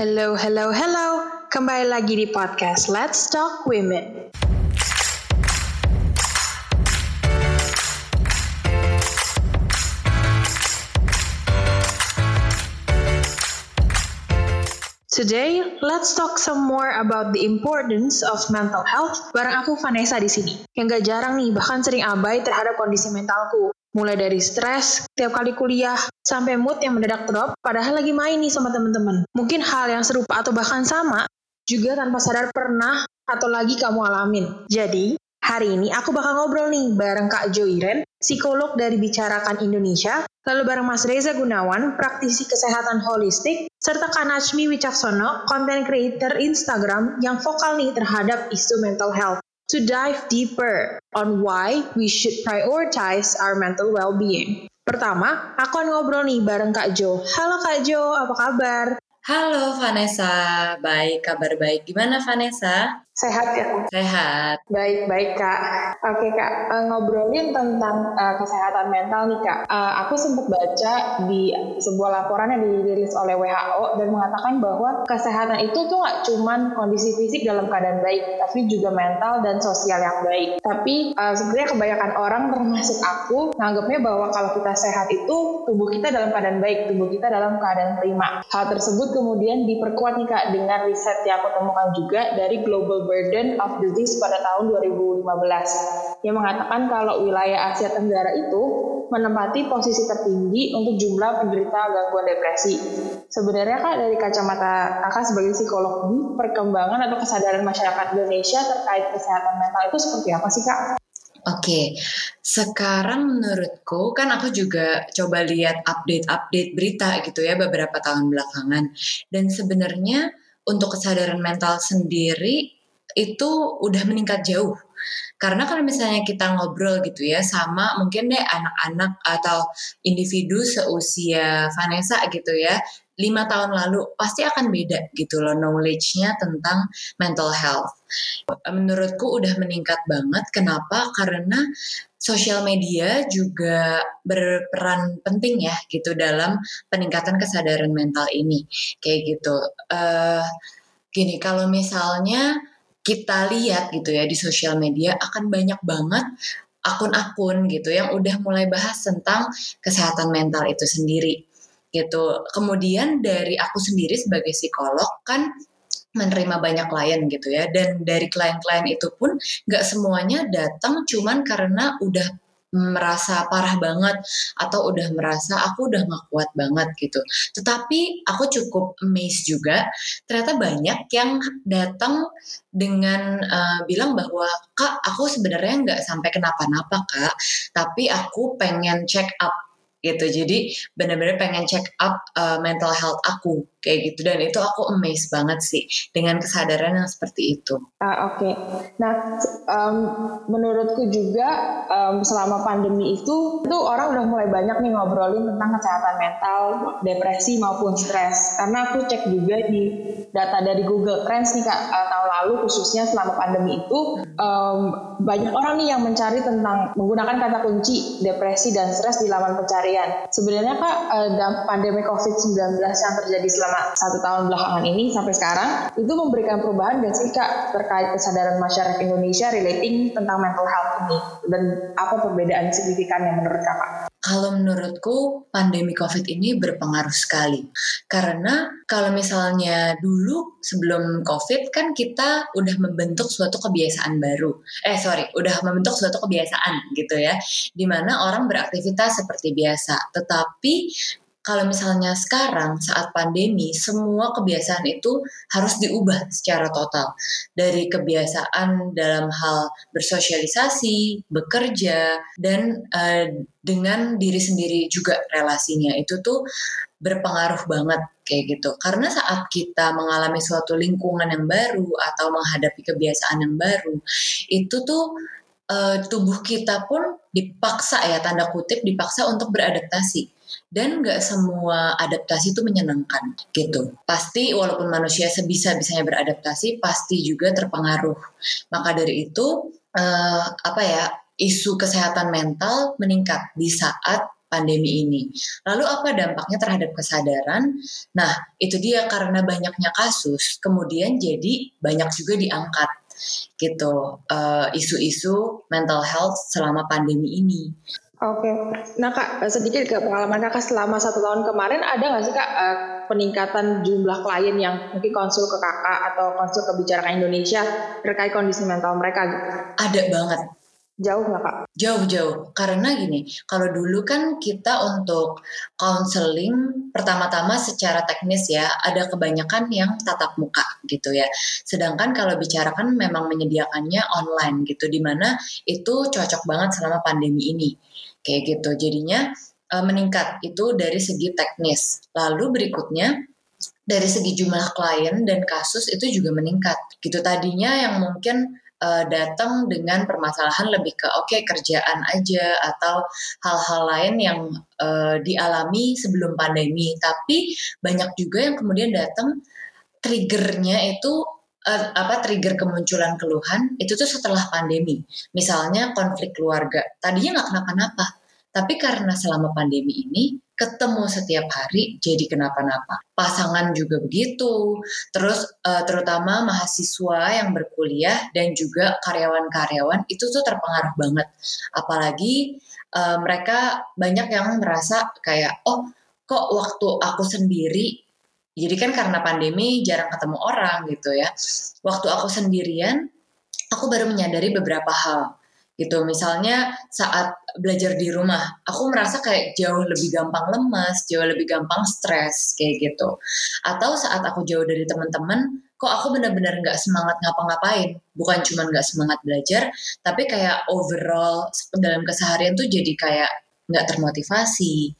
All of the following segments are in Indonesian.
Hello, hello, hello. Kembali lagi di podcast Let's Talk Women. Today, let's talk some more about the importance of mental health. Bareng aku Vanessa di sini. Yang gak jarang nih, bahkan sering abai terhadap kondisi mentalku. Mulai dari stres, tiap kali kuliah, sampai mood yang mendadak drop, padahal lagi main nih sama teman-teman. Mungkin hal yang serupa atau bahkan sama, juga tanpa sadar pernah atau lagi kamu alamin. Jadi, hari ini aku bakal ngobrol nih bareng Kak Joiren, psikolog dari Bicarakan Indonesia, lalu bareng Mas Reza Gunawan, praktisi kesehatan holistik, serta Kak Najmi Wicaksono, content creator Instagram yang vokal nih terhadap isu mental health to dive deeper on why we should prioritize our mental well-being. Pertama, aku akan ngobrol nih bareng Kak Jo. Halo Kak Jo, apa kabar? Halo Vanessa, baik kabar baik. Gimana Vanessa? Sehat ya? Sehat. Baik, baik Kak. Oke Kak, uh, ngobrolin tentang uh, kesehatan mental nih Kak. Uh, aku sempat baca di sebuah laporan yang dirilis oleh WHO dan mengatakan bahwa kesehatan itu tuh nggak cuman kondisi fisik dalam keadaan baik, tapi juga mental dan sosial yang baik. Tapi uh, sebenarnya kebanyakan orang termasuk aku menganggapnya bahwa kalau kita sehat itu tubuh kita dalam keadaan baik, tubuh kita dalam keadaan prima. Hal tersebut kemudian diperkuat nih Kak dengan riset yang aku temukan juga dari Global Burden of Disease pada tahun 2015 yang mengatakan kalau wilayah Asia Tenggara itu menempati posisi tertinggi untuk jumlah penderita gangguan depresi. Sebenarnya kak dari kacamata kakak sebagai psikolog perkembangan atau kesadaran masyarakat Indonesia terkait kesehatan mental itu seperti apa sih kak? Oke, sekarang menurutku kan aku juga coba lihat update-update berita gitu ya beberapa tahun belakangan. Dan sebenarnya untuk kesadaran mental sendiri itu udah meningkat jauh. Karena kalau misalnya kita ngobrol gitu ya sama mungkin deh anak-anak atau individu seusia Vanessa gitu ya, lima tahun lalu pasti akan beda gitu loh knowledge-nya tentang mental health. Menurutku udah meningkat banget. Kenapa? Karena sosial media juga berperan penting ya gitu dalam peningkatan kesadaran mental ini. Kayak gitu. Uh, gini, kalau misalnya kita lihat gitu ya di sosial media akan banyak banget akun-akun gitu yang udah mulai bahas tentang kesehatan mental itu sendiri gitu. Kemudian dari aku sendiri sebagai psikolog kan menerima banyak klien gitu ya dan dari klien-klien itu pun nggak semuanya datang cuman karena udah merasa parah banget atau udah merasa aku udah gak kuat banget gitu. Tetapi aku cukup amazed juga ternyata banyak yang datang dengan uh, bilang bahwa kak aku sebenarnya nggak sampai kenapa-napa kak, tapi aku pengen check up gitu. Jadi benar-benar pengen check up uh, mental health aku kayak gitu dan itu aku amazed banget sih dengan kesadaran yang seperti itu. Ah oke. Okay. Nah um, menurutku juga um, selama pandemi itu itu orang udah mulai banyak nih ngobrolin tentang kesehatan mental, depresi maupun stres. Karena aku cek juga di data dari Google Trends nih kak uh, tahun lalu khususnya selama pandemi itu um, banyak orang nih yang mencari tentang menggunakan kata kunci depresi dan stres di laman pencarian. Sebenarnya kak uh, pandemi COVID-19 yang terjadi selama selama satu tahun belakangan ini sampai sekarang itu memberikan perubahan gak sih kak terkait kesadaran masyarakat Indonesia relating tentang mental health ini dan apa perbedaan signifikannya menurut kakak? Kalau menurutku pandemi COVID ini berpengaruh sekali karena kalau misalnya dulu sebelum COVID kan kita udah membentuk suatu kebiasaan baru. Eh sorry, udah membentuk suatu kebiasaan gitu ya, di mana orang beraktivitas seperti biasa. Tetapi kalau misalnya sekarang saat pandemi semua kebiasaan itu harus diubah secara total. Dari kebiasaan dalam hal bersosialisasi, bekerja dan uh, dengan diri sendiri juga relasinya. Itu tuh berpengaruh banget kayak gitu. Karena saat kita mengalami suatu lingkungan yang baru atau menghadapi kebiasaan yang baru, itu tuh uh, tubuh kita pun dipaksa ya tanda kutip dipaksa untuk beradaptasi dan nggak semua adaptasi itu menyenangkan gitu. Pasti walaupun manusia sebisa-bisanya beradaptasi pasti juga terpengaruh. Maka dari itu uh, apa ya isu kesehatan mental meningkat di saat pandemi ini. Lalu apa dampaknya terhadap kesadaran? Nah, itu dia karena banyaknya kasus, kemudian jadi banyak juga diangkat gitu uh, isu-isu mental health selama pandemi ini. Oke, nah kak sedikit ke pengalaman kakak selama satu tahun kemarin ada nggak sih kak uh, peningkatan jumlah klien yang mungkin konsul ke kakak atau konsul ke bicara Indonesia terkait kondisi mental mereka gitu? Ada banget, Jauh nggak kak? Jauh-jauh. Karena gini, kalau dulu kan kita untuk counseling pertama-tama secara teknis ya, ada kebanyakan yang tatap muka gitu ya. Sedangkan kalau bicarakan memang menyediakannya online gitu, di mana itu cocok banget selama pandemi ini. Kayak gitu. Jadinya e, meningkat itu dari segi teknis. Lalu berikutnya dari segi jumlah klien dan kasus itu juga meningkat gitu tadinya yang mungkin uh, datang dengan permasalahan lebih ke oke okay, kerjaan aja atau hal-hal lain yang uh, dialami sebelum pandemi tapi banyak juga yang kemudian datang triggernya itu uh, apa trigger kemunculan keluhan itu tuh setelah pandemi misalnya konflik keluarga tadinya nggak kenapa-napa tapi karena selama pandemi ini ketemu setiap hari jadi kenapa-napa. Pasangan juga begitu. Terus uh, terutama mahasiswa yang berkuliah dan juga karyawan-karyawan itu tuh terpengaruh banget. Apalagi uh, mereka banyak yang merasa kayak oh kok waktu aku sendiri jadi kan karena pandemi jarang ketemu orang gitu ya. Waktu aku sendirian aku baru menyadari beberapa hal gitu. Misalnya saat belajar di rumah, aku merasa kayak jauh lebih gampang lemas, jauh lebih gampang stres kayak gitu. Atau saat aku jauh dari teman-teman, kok aku benar-benar nggak semangat ngapa-ngapain. Bukan cuma nggak semangat belajar, tapi kayak overall dalam keseharian tuh jadi kayak nggak termotivasi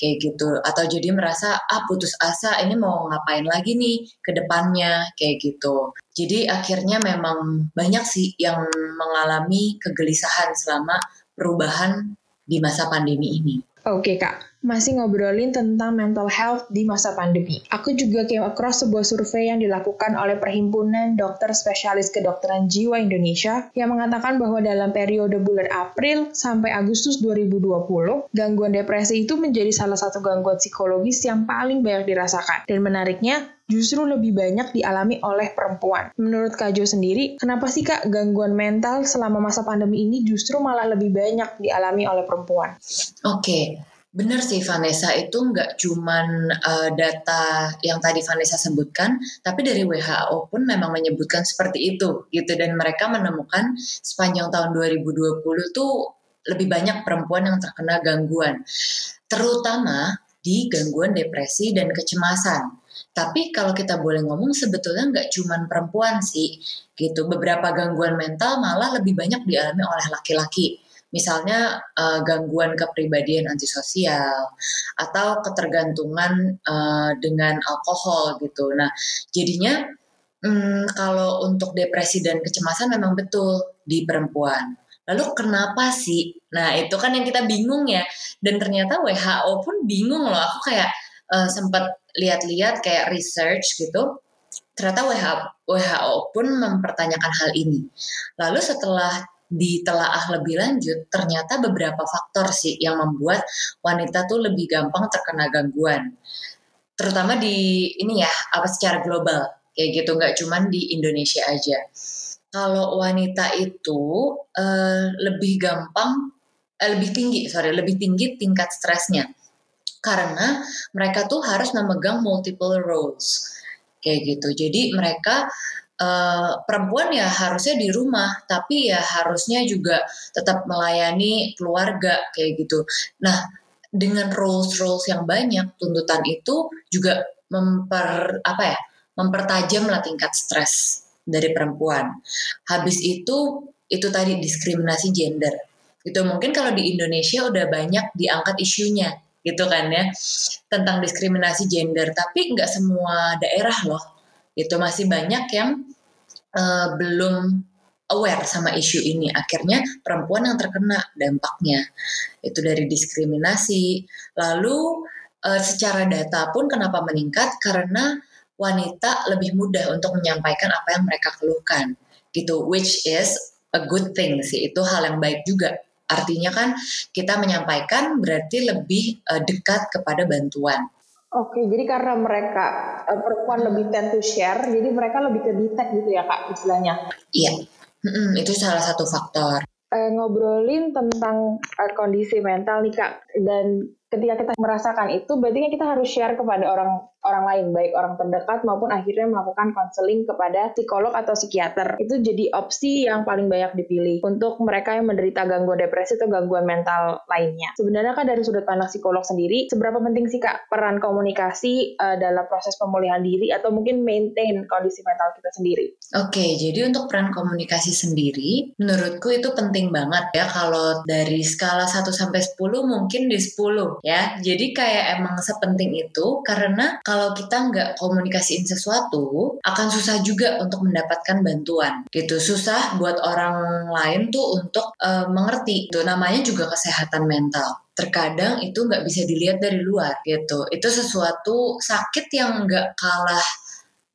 kayak gitu. Atau jadi merasa ah putus asa ini mau ngapain lagi nih ke depannya kayak gitu. Jadi akhirnya memang banyak sih yang mengalami kegelisahan selama perubahan di masa pandemi ini. Oke kak, masih ngobrolin tentang mental health di masa pandemi. Aku juga came across sebuah survei yang dilakukan oleh Perhimpunan Dokter Spesialis Kedokteran Jiwa Indonesia yang mengatakan bahwa dalam periode bulan April sampai Agustus 2020, gangguan depresi itu menjadi salah satu gangguan psikologis yang paling banyak dirasakan. Dan menariknya, justru lebih banyak dialami oleh perempuan. Menurut Kak Jo sendiri, kenapa sih Kak gangguan mental selama masa pandemi ini justru malah lebih banyak dialami oleh perempuan? Oke, okay. Benar sih Vanessa. Itu nggak cuman uh, data yang tadi Vanessa sebutkan, tapi dari WHO pun memang menyebutkan seperti itu gitu. Dan mereka menemukan sepanjang tahun 2020 tuh lebih banyak perempuan yang terkena gangguan, terutama di gangguan depresi dan kecemasan. Tapi kalau kita boleh ngomong sebetulnya nggak cuman perempuan sih gitu, beberapa gangguan mental malah lebih banyak dialami oleh laki-laki misalnya uh, gangguan kepribadian antisosial atau ketergantungan uh, dengan alkohol gitu. Nah, jadinya um, kalau untuk depresi dan kecemasan memang betul di perempuan. Lalu kenapa sih? Nah, itu kan yang kita bingung ya. Dan ternyata WHO pun bingung loh. Aku kayak uh, sempat lihat-lihat kayak research gitu ternyata WHO pun mempertanyakan hal ini. Lalu setelah ditelaah lebih lanjut, ternyata beberapa faktor sih yang membuat wanita tuh lebih gampang terkena gangguan. Terutama di ini ya, apa secara global kayak gitu, nggak cuman di Indonesia aja. Kalau wanita itu uh, lebih gampang, uh, lebih tinggi, sorry, lebih tinggi tingkat stresnya, karena mereka tuh harus memegang multiple roles kayak gitu. Jadi mereka Uh, perempuan ya harusnya di rumah, tapi ya harusnya juga tetap melayani keluarga kayak gitu. Nah, dengan roles roles yang banyak, tuntutan itu juga memper apa ya, mempertajam lah tingkat stres dari perempuan. Habis itu itu tadi diskriminasi gender. Itu mungkin kalau di Indonesia udah banyak diangkat isunya gitu kan ya tentang diskriminasi gender, tapi nggak semua daerah loh itu masih banyak yang uh, belum aware sama isu ini. Akhirnya perempuan yang terkena dampaknya itu dari diskriminasi. Lalu uh, secara data pun kenapa meningkat? Karena wanita lebih mudah untuk menyampaikan apa yang mereka keluhkan gitu, which is a good thing sih. Itu hal yang baik juga Artinya kan kita menyampaikan berarti lebih uh, dekat kepada bantuan. Oke, jadi karena mereka uh, perempuan lebih tend to share, jadi mereka lebih ke detect gitu ya kak istilahnya? Iya, mm-hmm, itu salah satu faktor. Uh, ngobrolin tentang uh, kondisi mental nih kak, dan ketika kita merasakan itu, berarti kan kita harus share kepada orang orang lain, baik orang terdekat maupun akhirnya melakukan konseling kepada psikolog atau psikiater. Itu jadi opsi yang paling banyak dipilih untuk mereka yang menderita gangguan depresi atau gangguan mental lainnya. Sebenarnya kan dari sudut pandang psikolog sendiri, seberapa penting sih Kak peran komunikasi uh, dalam proses pemulihan diri atau mungkin maintain kondisi mental kita sendiri? Oke, jadi untuk peran komunikasi sendiri, menurutku itu penting banget ya kalau dari skala 1 sampai 10 mungkin di 10 ya. Jadi kayak emang sepenting itu karena kalau kita nggak komunikasiin sesuatu akan susah juga untuk mendapatkan bantuan gitu. Susah buat orang lain tuh untuk uh, mengerti. Itu namanya juga kesehatan mental. Terkadang itu nggak bisa dilihat dari luar gitu. Itu sesuatu sakit yang nggak kalah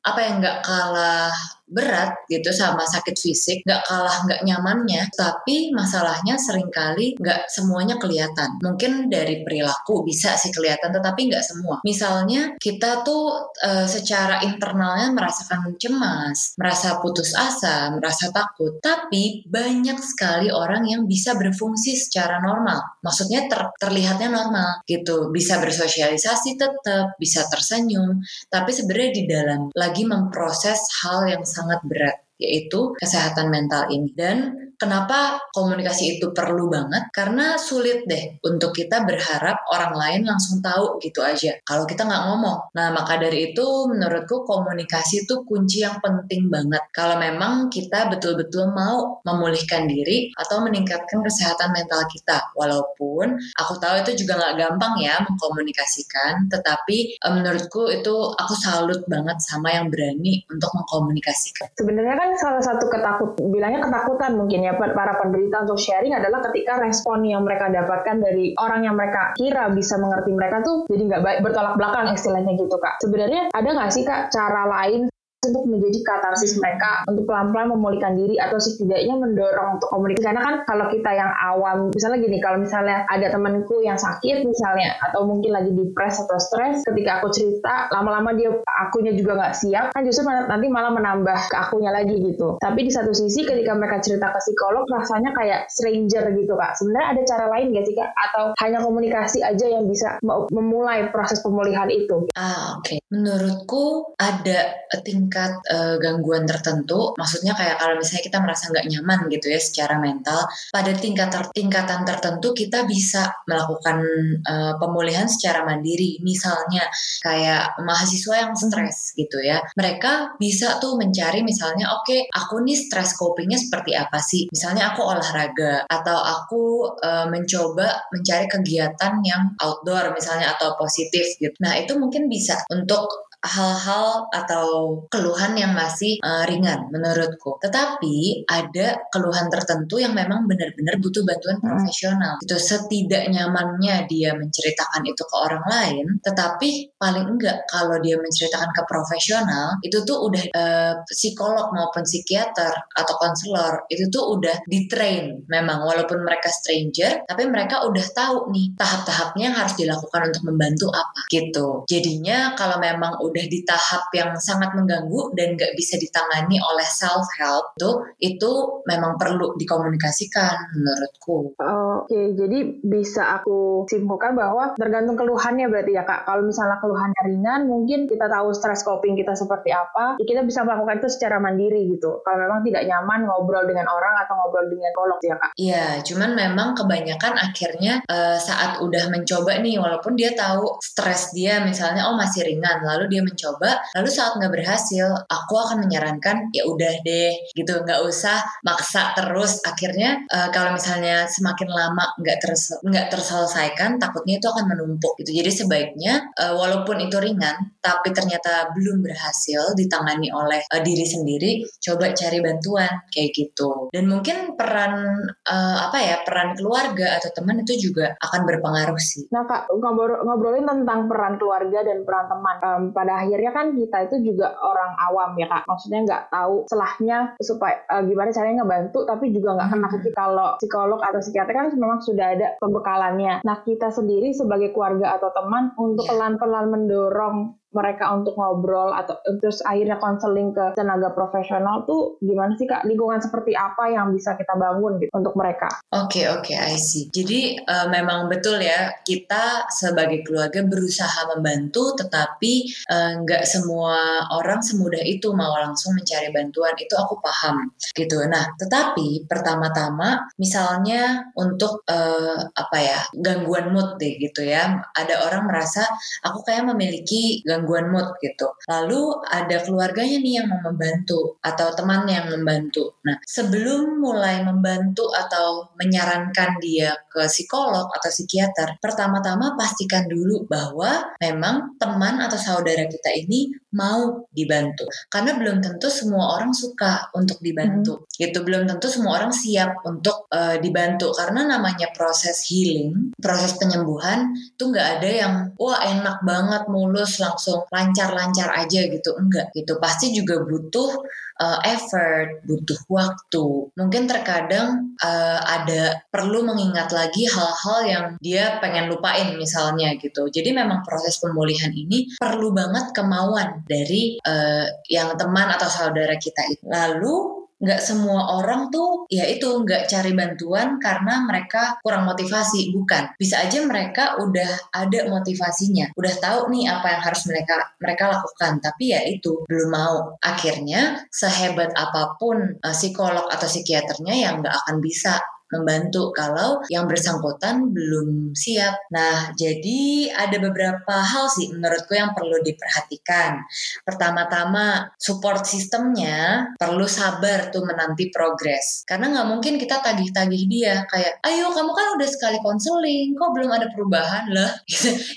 apa yang nggak kalah berat gitu sama sakit fisik nggak kalah nggak nyamannya. Tapi masalahnya sering kali nggak semuanya kelihatan. Mungkin dari perilaku bisa sih kelihatan tetapi nggak semua. Misalnya kita tuh e, secara internalnya merasakan cemas merasa putus asa merasa takut. Tapi banyak sekali orang yang bisa berfungsi secara normal. Maksudnya ter, terlihatnya normal gitu. Bisa bersosialisasi tetap bisa tersenyum. Tapi sebenarnya di dalam lagi memproses hal yang sangat berat yaitu kesehatan mental ini. Dan Kenapa komunikasi itu perlu banget? Karena sulit deh untuk kita berharap orang lain langsung tahu gitu aja. Kalau kita nggak ngomong. Nah, maka dari itu menurutku komunikasi itu kunci yang penting banget. Kalau memang kita betul-betul mau memulihkan diri atau meningkatkan kesehatan mental kita. Walaupun aku tahu itu juga nggak gampang ya mengkomunikasikan, tetapi eh, menurutku itu aku salut banget sama yang berani untuk mengkomunikasikan. Sebenarnya kan salah satu ketakut, bilangnya ketakutan mungkin ya ya para penderita untuk sharing adalah ketika respon yang mereka dapatkan dari orang yang mereka kira bisa mengerti mereka tuh jadi nggak baik bertolak belakang istilahnya gitu kak. Sebenarnya ada nggak sih kak cara lain untuk menjadi katarsis mereka untuk pelan-pelan memulihkan diri atau setidaknya mendorong untuk komunikasi. Karena kan kalau kita yang awam misalnya gini kalau misalnya ada temanku yang sakit misalnya atau mungkin lagi depres atau stres ketika aku cerita lama-lama dia akunya juga nggak siap kan justru nanti malah menambah ke akunya lagi gitu. Tapi di satu sisi ketika mereka cerita ke psikolog rasanya kayak stranger gitu kak. Sebenarnya ada cara lain gak sih kak? Atau hanya komunikasi aja yang bisa memulai proses pemulihan itu? Ah oke. Okay. menurutku ada tingkat tingkat uh, gangguan tertentu, maksudnya kayak kalau misalnya kita merasa nggak nyaman gitu ya secara mental, pada tingkat ter tingkatan tertentu kita bisa melakukan uh, pemulihan secara mandiri. Misalnya kayak mahasiswa yang stres gitu ya, mereka bisa tuh mencari misalnya, oke okay, aku nih stres copingnya seperti apa sih? Misalnya aku olahraga atau aku uh, mencoba mencari kegiatan yang outdoor misalnya atau positif gitu. Nah itu mungkin bisa untuk hal-hal atau keluhan yang masih uh, ringan menurutku. Tetapi ada keluhan tertentu yang memang benar-benar butuh bantuan hmm. profesional. Itu setidak nyamannya dia menceritakan itu ke orang lain, tetapi paling enggak kalau dia menceritakan ke profesional itu tuh udah uh, psikolog maupun psikiater atau konselor itu tuh udah ditrain memang walaupun mereka stranger tapi mereka udah tahu nih tahap-tahapnya yang harus dilakukan untuk membantu apa gitu. Jadinya kalau memang udah di tahap yang sangat mengganggu dan gak bisa ditangani oleh self help tuh itu memang perlu dikomunikasikan menurutku. Oke, okay, jadi bisa aku simpulkan bahwa tergantung keluhannya berarti ya kak. Kalau misalnya keluhannya ringan, mungkin kita tahu stress coping kita seperti apa, ya kita bisa melakukan itu secara mandiri gitu. Kalau memang tidak nyaman ngobrol dengan orang atau ngobrol dengan kolog ya kak. Iya, cuman memang kebanyakan akhirnya uh, saat udah mencoba nih, walaupun dia tahu stres dia misalnya oh masih ringan, lalu dia dia mencoba lalu saat nggak berhasil aku akan menyarankan ya udah deh gitu. Nggak usah maksa terus. Akhirnya uh, kalau misalnya semakin lama nggak terse nggak terselesaikan takutnya itu akan menumpuk gitu. Jadi sebaiknya uh, walaupun itu ringan tapi ternyata belum berhasil ditangani oleh uh, diri sendiri coba cari bantuan kayak gitu. Dan mungkin peran uh, apa ya peran keluarga atau teman itu juga akan berpengaruh sih. Nah kak ngobrol ngobrolin tentang peran keluarga dan peran teman um, pada pada akhirnya kan kita itu juga orang awam ya kak. Maksudnya nggak tahu selahnya supaya uh, gimana caranya ngebantu tapi juga nggak kena. Ke kita kalau psikolog atau psikiater kan memang sudah ada pembekalannya. Nah kita sendiri sebagai keluarga atau teman untuk iya. pelan-pelan mendorong mereka untuk ngobrol atau terus akhirnya konseling ke tenaga profesional tuh gimana sih kak lingkungan seperti apa yang bisa kita bangun gitu untuk mereka? Oke okay, oke okay, I see. Jadi uh, memang betul ya kita sebagai keluarga berusaha membantu tetapi eh, nggak uh, semua orang semudah itu mau langsung mencari bantuan itu aku paham gitu. Nah tetapi pertama-tama misalnya untuk uh, apa ya gangguan mood deh gitu ya ada orang merasa aku kayak memiliki gangguan gangguan mood gitu. Lalu ada keluarganya nih yang mau membantu atau temannya yang membantu. Nah, sebelum mulai membantu atau menyarankan dia ke psikolog atau psikiater, pertama-tama pastikan dulu bahwa memang teman atau saudara kita ini mau dibantu. Karena belum tentu semua orang suka untuk dibantu. Hmm. Gitu, belum tentu semua orang siap untuk uh, dibantu karena namanya proses healing, proses penyembuhan tuh nggak ada yang wah enak banget mulus langsung langsung lancar-lancar aja gitu enggak gitu pasti juga butuh uh, effort butuh waktu. Mungkin terkadang uh, ada perlu mengingat lagi hal-hal yang dia pengen lupain misalnya gitu. Jadi memang proses pemulihan ini perlu banget kemauan dari uh, yang teman atau saudara kita itu. Lalu nggak semua orang tuh ya itu nggak cari bantuan karena mereka kurang motivasi bukan. Bisa aja mereka udah ada motivasinya udah tahu nih apa yang harus mereka mereka lakukan. Tapi ya itu belum mau. Akhirnya sehebat apa pun uh, psikolog atau psikiaternya yang nggak akan bisa membantu kalau yang bersangkutan belum siap. Nah, jadi ada beberapa hal sih menurutku yang perlu diperhatikan. Pertama-tama, support sistemnya perlu sabar tuh menanti progres. Karena nggak mungkin kita tagih-tagih dia kayak, ayo kamu kan udah sekali konseling, kok belum ada perubahan lah.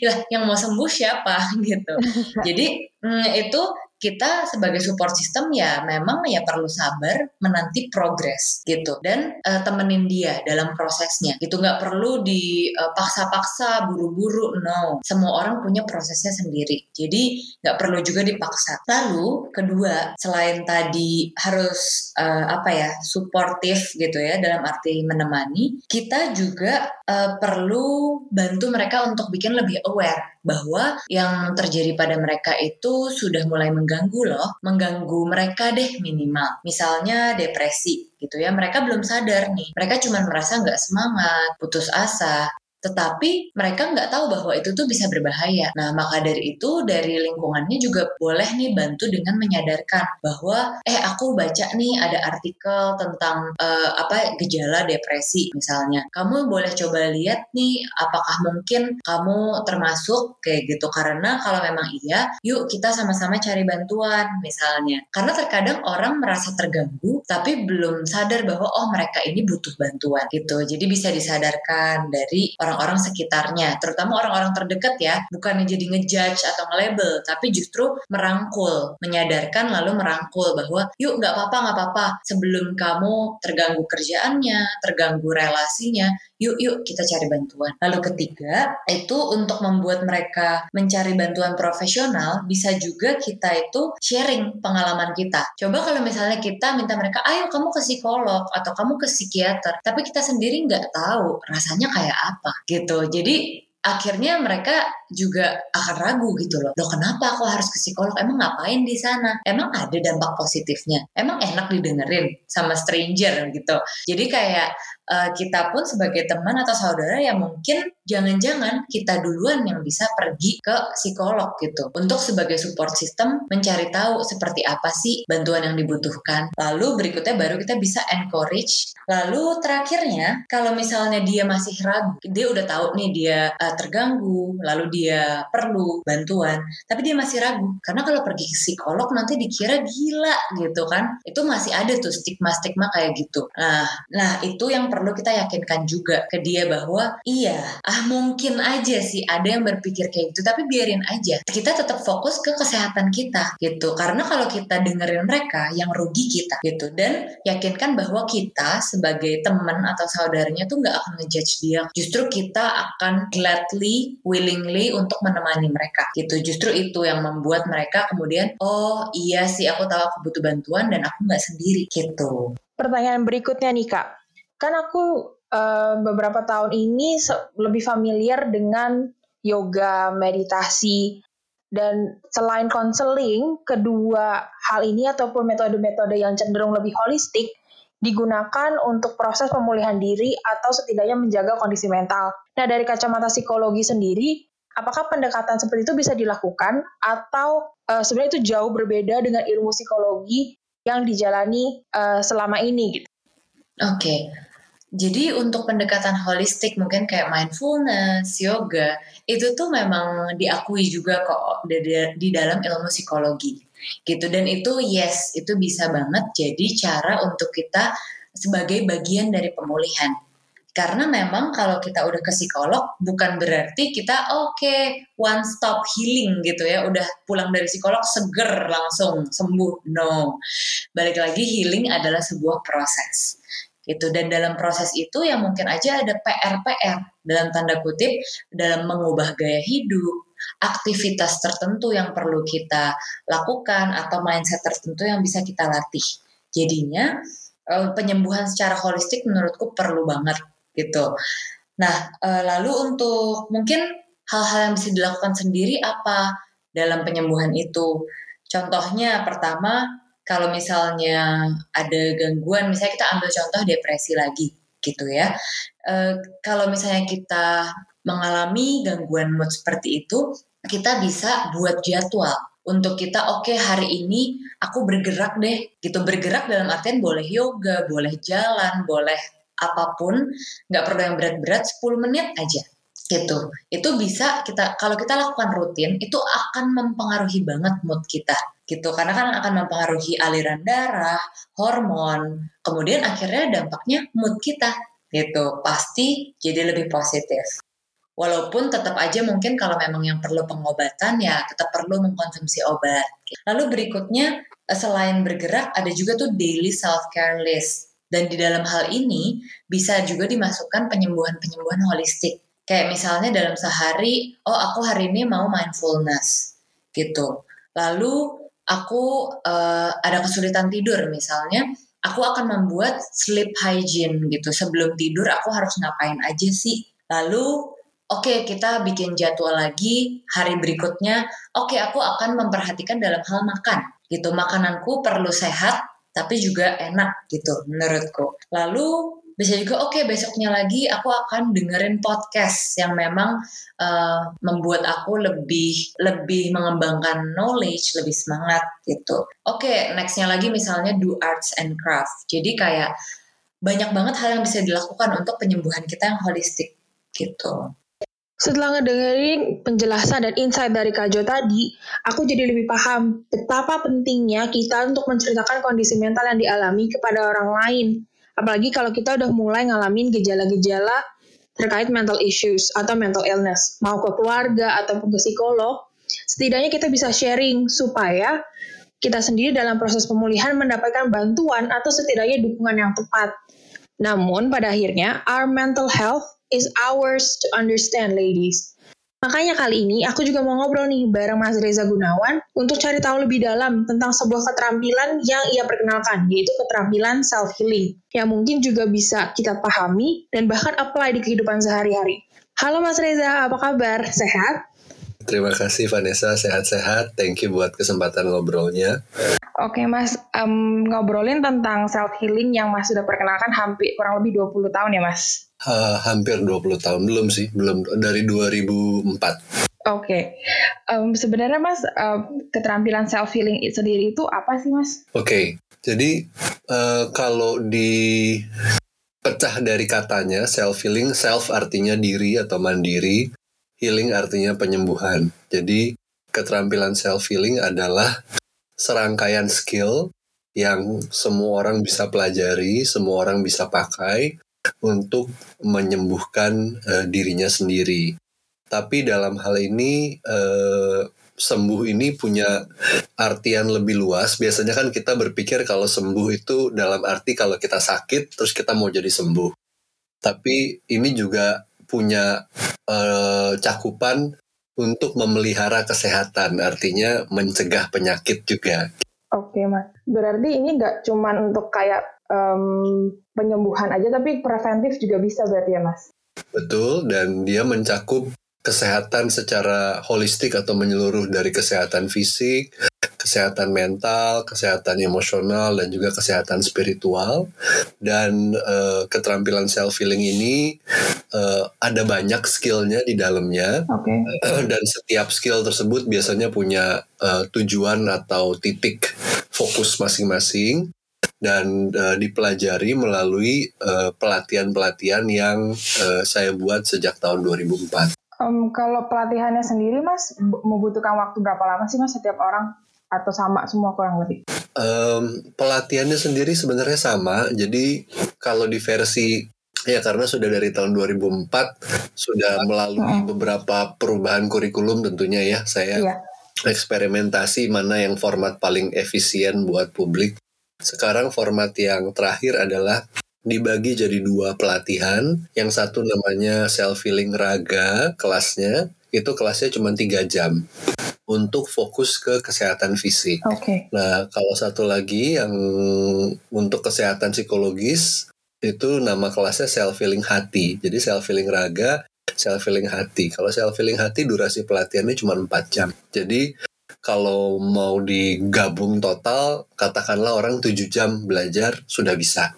ya, yang mau sembuh siapa gitu. Jadi hmm, itu kita sebagai support system ya memang ya perlu sabar menanti progres gitu. Dan uh, temenin dia dalam prosesnya. Gitu nggak perlu dipaksa-paksa buru-buru no. Semua orang punya prosesnya sendiri. Jadi nggak perlu juga dipaksa. Lalu kedua selain tadi harus uh, apa ya suportif gitu ya dalam arti menemani kita juga uh, perlu bantu mereka untuk bikin lebih aware bahwa yang terjadi pada mereka itu sudah mulai mengganggu loh, mengganggu mereka deh minimal. Misalnya depresi gitu ya, mereka belum sadar nih, mereka cuma merasa nggak semangat, putus asa, tetapi mereka nggak tahu bahwa itu tuh bisa berbahaya. Nah, maka dari itu dari lingkungannya juga boleh nih bantu dengan menyadarkan bahwa eh aku baca nih ada artikel tentang uh, apa gejala depresi misalnya. Kamu boleh coba lihat nih apakah mungkin kamu termasuk kayak gitu karena kalau memang iya, yuk kita sama-sama cari bantuan misalnya. Karena terkadang orang merasa terganggu tapi belum sadar bahwa oh mereka ini butuh bantuan gitu. Jadi bisa disadarkan dari orang orang-orang sekitarnya, terutama orang-orang terdekat ya, bukannya jadi ngejudge atau nge-label, tapi justru merangkul, menyadarkan lalu merangkul bahwa yuk nggak apa-apa nggak apa-apa sebelum kamu terganggu kerjaannya, terganggu relasinya, yuk yuk kita cari bantuan. Lalu ketiga itu untuk membuat mereka mencari bantuan profesional bisa juga kita itu sharing pengalaman kita. Coba kalau misalnya kita minta mereka, ayo kamu ke psikolog atau kamu ke psikiater, tapi kita sendiri nggak tahu rasanya kayak apa gitu. Jadi akhirnya mereka juga akan ragu gitu loh. Loh kenapa aku harus ke psikolog? Emang ngapain di sana? Emang ada dampak positifnya? Emang enak didengerin sama stranger gitu. Jadi kayak uh, kita pun sebagai teman atau saudara yang mungkin jangan-jangan kita duluan yang bisa pergi ke psikolog gitu untuk sebagai support system mencari tahu seperti apa sih bantuan yang dibutuhkan. Lalu berikutnya baru kita bisa encourage. Lalu terakhirnya kalau misalnya dia masih ragu, dia udah tahu nih dia uh, terganggu, lalu dia perlu bantuan, tapi dia masih ragu karena kalau pergi ke psikolog nanti dikira gila gitu kan. Itu masih ada tuh stigma-stigma kayak gitu. Nah, nah itu yang perlu perlu kita yakinkan juga ke dia bahwa iya, ah mungkin aja sih ada yang berpikir kayak gitu, tapi biarin aja. Kita tetap fokus ke kesehatan kita gitu. Karena kalau kita dengerin mereka, yang rugi kita gitu. Dan yakinkan bahwa kita sebagai teman atau saudaranya tuh nggak akan ngejudge dia. Justru kita akan gladly, willingly untuk menemani mereka gitu. Justru itu yang membuat mereka kemudian, oh iya sih aku tahu aku butuh bantuan dan aku nggak sendiri gitu. Pertanyaan berikutnya nih kak, kan aku uh, beberapa tahun ini lebih familiar dengan yoga, meditasi, dan selain konseling, kedua hal ini ataupun metode-metode yang cenderung lebih holistik digunakan untuk proses pemulihan diri atau setidaknya menjaga kondisi mental. Nah, dari kacamata psikologi sendiri, apakah pendekatan seperti itu bisa dilakukan atau uh, sebenarnya itu jauh berbeda dengan ilmu psikologi yang dijalani uh, selama ini gitu? Oke. Okay. Jadi untuk pendekatan holistik mungkin kayak mindfulness, yoga, itu tuh memang diakui juga kok di, dalam ilmu psikologi. Gitu. Dan itu yes itu bisa banget jadi cara untuk kita sebagai bagian dari pemulihan. Karena memang kalau kita udah ke psikolog bukan berarti kita oke okay, one stop healing gitu ya. Udah pulang dari psikolog seger langsung sembuh. No. Balik lagi healing adalah sebuah proses gitu. Dan dalam proses itu ya mungkin aja ada PR-PR dalam tanda kutip dalam mengubah gaya hidup aktivitas tertentu yang perlu kita lakukan atau mindset tertentu yang bisa kita latih. Jadinya eh, penyembuhan secara holistik menurutku perlu banget gitu. Nah eh, lalu untuk mungkin hal-hal yang bisa dilakukan sendiri apa dalam penyembuhan itu? Contohnya pertama kalau misalnya ada gangguan, misalnya kita ambil contoh depresi lagi gitu ya. E, kalau misalnya kita mengalami gangguan mood seperti itu, kita bisa buat jadwal untuk kita oke okay, hari ini aku bergerak deh gitu. Bergerak dalam artian boleh yoga boleh jalan boleh apa pun nggak perlu yang berat-berat 10 menit aja gitu. Itu bisa kita kalau kita lakukan rutin itu akan mempengaruhi banget mood kita gitu karena kan akan mempengaruhi aliran darah, hormon, kemudian akhirnya dampaknya mood kita gitu pasti jadi lebih positif. Walaupun tetap aja mungkin kalau memang yang perlu pengobatan ya tetap perlu mengkonsumsi obat. Lalu berikutnya eh, selain bergerak ada juga tuh daily self care list. Dan di dalam hal ini bisa juga dimasukkan penyembuhan-penyembuhan holistik. Kayak misalnya dalam sehari, oh aku hari ini mau mindfulness gitu. Lalu aku uh, ada kesulitan tidur misalnya, aku akan membuat sleep hygiene gitu. Sebelum tidur aku harus ngapain aja sih? Lalu oke okay, kita bikin jadwal lagi hari berikutnya. Oke, okay, aku akan memperhatikan dalam hal makan gitu. Makananku perlu sehat tapi juga enak gitu menurutku. Lalu bisa juga oke okay, besoknya lagi aku akan dengerin podcast yang memang uh, membuat aku lebih lebih mengembangkan knowledge lebih semangat gitu. Oke okay, nextnya lagi misalnya do arts and craft. Jadi kayak banyak banget hal yang bisa dilakukan untuk penyembuhan kita yang holistik gitu. Setelah ngedengerin penjelasan dan insight dari Kak Jo tadi, aku jadi lebih paham betapa pentingnya kita untuk menceritakan kondisi mental yang dialami kepada orang lain. Apalagi kalau kita udah mulai ngalamin gejala-gejala terkait mental issues atau mental illness, mau ke keluarga ataupun ke psikolog, setidaknya kita bisa sharing supaya kita sendiri dalam proses pemulihan mendapatkan bantuan atau setidaknya dukungan yang tepat. Namun pada akhirnya, our mental health is ours to understand, ladies. Makanya kali ini aku juga mau ngobrol nih bareng Mas Reza Gunawan untuk cari tahu lebih dalam tentang sebuah keterampilan yang ia perkenalkan, yaitu keterampilan self-healing, yang mungkin juga bisa kita pahami dan bahkan apply di kehidupan sehari-hari. Halo Mas Reza, apa kabar? Sehat? Terima kasih Vanessa, sehat-sehat. Thank you buat kesempatan ngobrolnya. Oke Mas, um, ngobrolin tentang self-healing yang Mas sudah perkenalkan hampir kurang lebih 20 tahun ya Mas? Uh, hampir 20 tahun, belum sih, belum dari 2004. Oke, okay. um, sebenarnya Mas uh, keterampilan self healing sendiri itu apa sih Mas? Oke, okay. jadi uh, kalau di pecah dari katanya self healing, self artinya diri atau mandiri, healing artinya penyembuhan. Jadi keterampilan self healing adalah serangkaian skill yang semua orang bisa pelajari, semua orang bisa pakai untuk menyembuhkan uh, dirinya sendiri. Tapi dalam hal ini uh, sembuh ini punya artian lebih luas. Biasanya kan kita berpikir kalau sembuh itu dalam arti kalau kita sakit terus kita mau jadi sembuh. Tapi ini juga punya uh, cakupan untuk memelihara kesehatan, artinya mencegah penyakit juga. Oke mas, berarti ini nggak cuma untuk kayak um, penyembuhan aja, tapi preventif juga bisa berarti ya mas? Betul, dan dia mencakup kesehatan secara holistik atau menyeluruh dari kesehatan fisik, kesehatan mental, kesehatan emosional, dan juga kesehatan spiritual. Dan uh, keterampilan self healing ini uh, ada banyak skillnya di dalamnya. Okay. dan setiap skill tersebut biasanya punya uh, tujuan atau titik fokus masing-masing dan uh, dipelajari melalui pelatihan-pelatihan uh, yang uh, saya buat sejak tahun 2004. Um, kalau pelatihannya sendiri, Mas, membutuhkan waktu berapa lama sih, Mas, setiap orang? Atau sama semua kurang lebih? Um, pelatihannya sendiri sebenarnya sama. Jadi kalau di versi ya karena sudah dari tahun 2004 sudah melalui hmm. beberapa perubahan kurikulum tentunya ya saya iya. eksperimentasi mana yang format paling efisien buat publik. Sekarang format yang terakhir adalah dibagi jadi dua pelatihan. Yang satu namanya self healing raga kelasnya, itu kelasnya cuma tiga jam untuk fokus ke kesehatan fisik. Okay. Nah, kalau satu lagi yang untuk kesehatan psikologis itu nama kelasnya self healing hati. Jadi self healing raga, self healing hati. Kalau self healing hati durasi pelatihannya cuma 4 jam. Jadi kalau mau digabung total, katakanlah orang 7 jam belajar sudah bisa.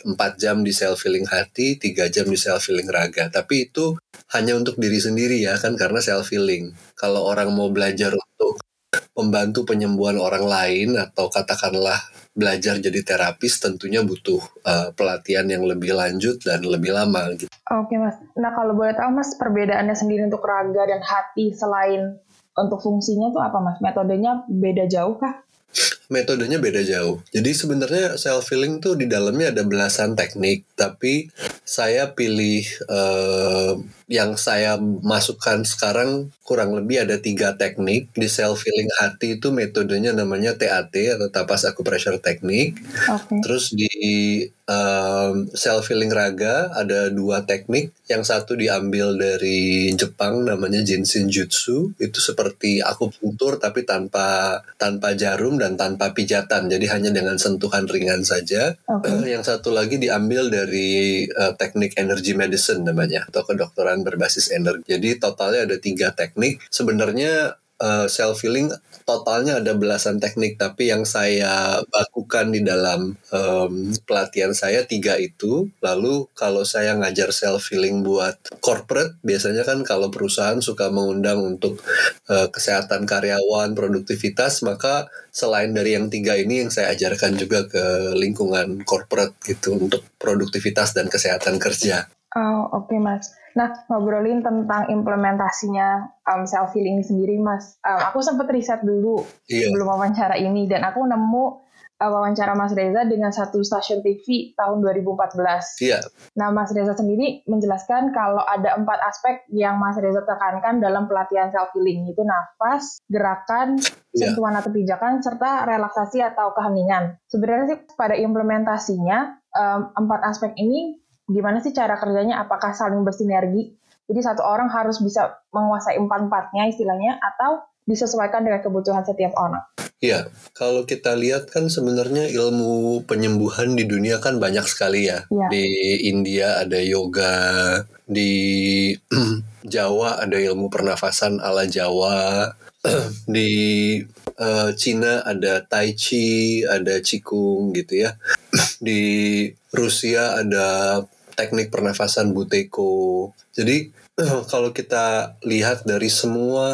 4 jam di self healing hati, 3 jam di self healing raga. Tapi itu hanya untuk diri sendiri ya kan karena self healing. Kalau orang mau belajar untuk membantu penyembuhan orang lain atau katakanlah belajar jadi terapis tentunya butuh uh, pelatihan yang lebih lanjut dan lebih lama gitu. Oke mas. Nah kalau boleh tahu mas perbedaannya sendiri untuk raga dan hati selain untuk fungsinya tuh apa mas? Metodenya beda jauh kah? metodenya beda jauh. Jadi sebenarnya self healing tuh di dalamnya ada belasan teknik, tapi saya pilih uh, yang saya masukkan sekarang kurang lebih ada tiga teknik di self healing hati itu metodenya namanya TAT atau tapas acupressure teknik. Okay. Terus di um, self healing raga ada dua teknik. Yang satu diambil dari Jepang namanya Jinshin Jutsu. Itu seperti akupunktur tapi tanpa tanpa jarum dan tanpa pijatan. Jadi hanya dengan sentuhan ringan saja. Okay. Yang satu lagi diambil dari uh, teknik energy medicine namanya atau kedokteran berbasis energi. Jadi totalnya ada tiga teknik. Sebenarnya uh, self healing totalnya ada belasan teknik tapi yang saya bakukan di dalam um, pelatihan saya tiga itu lalu kalau saya ngajar self healing buat corporate biasanya kan kalau perusahaan suka mengundang untuk uh, kesehatan karyawan produktivitas maka selain dari yang tiga ini yang saya ajarkan juga ke lingkungan corporate gitu untuk produktivitas dan kesehatan kerja Oh, oke okay, Mas. Nah, ngobrolin tentang implementasinya um, self healing ini sendiri, Mas. Um, aku sempat riset dulu yeah. sebelum wawancara ini dan aku nemu uh, wawancara Mas Reza dengan satu stasiun TV tahun 2014. Iya. Yeah. Nah, Mas Reza sendiri menjelaskan kalau ada empat aspek yang Mas Reza tekankan dalam pelatihan self healing, yaitu nafas, gerakan, yeah. sentuhan atau pijakan, serta relaksasi atau keheningan. Sebenarnya sih pada implementasinya um, empat aspek ini gimana sih cara kerjanya? Apakah saling bersinergi? Jadi satu orang harus bisa menguasai empat-empatnya istilahnya atau disesuaikan dengan kebutuhan setiap orang. Iya, kalau kita lihat kan sebenarnya ilmu penyembuhan di dunia kan banyak sekali ya. ya. Di India ada yoga, di Jawa ada ilmu pernafasan ala Jawa, di uh, Cina ada Tai Chi, ada Qigong gitu ya. Di Rusia ada teknik pernafasan buteko. Jadi kalau kita lihat dari semua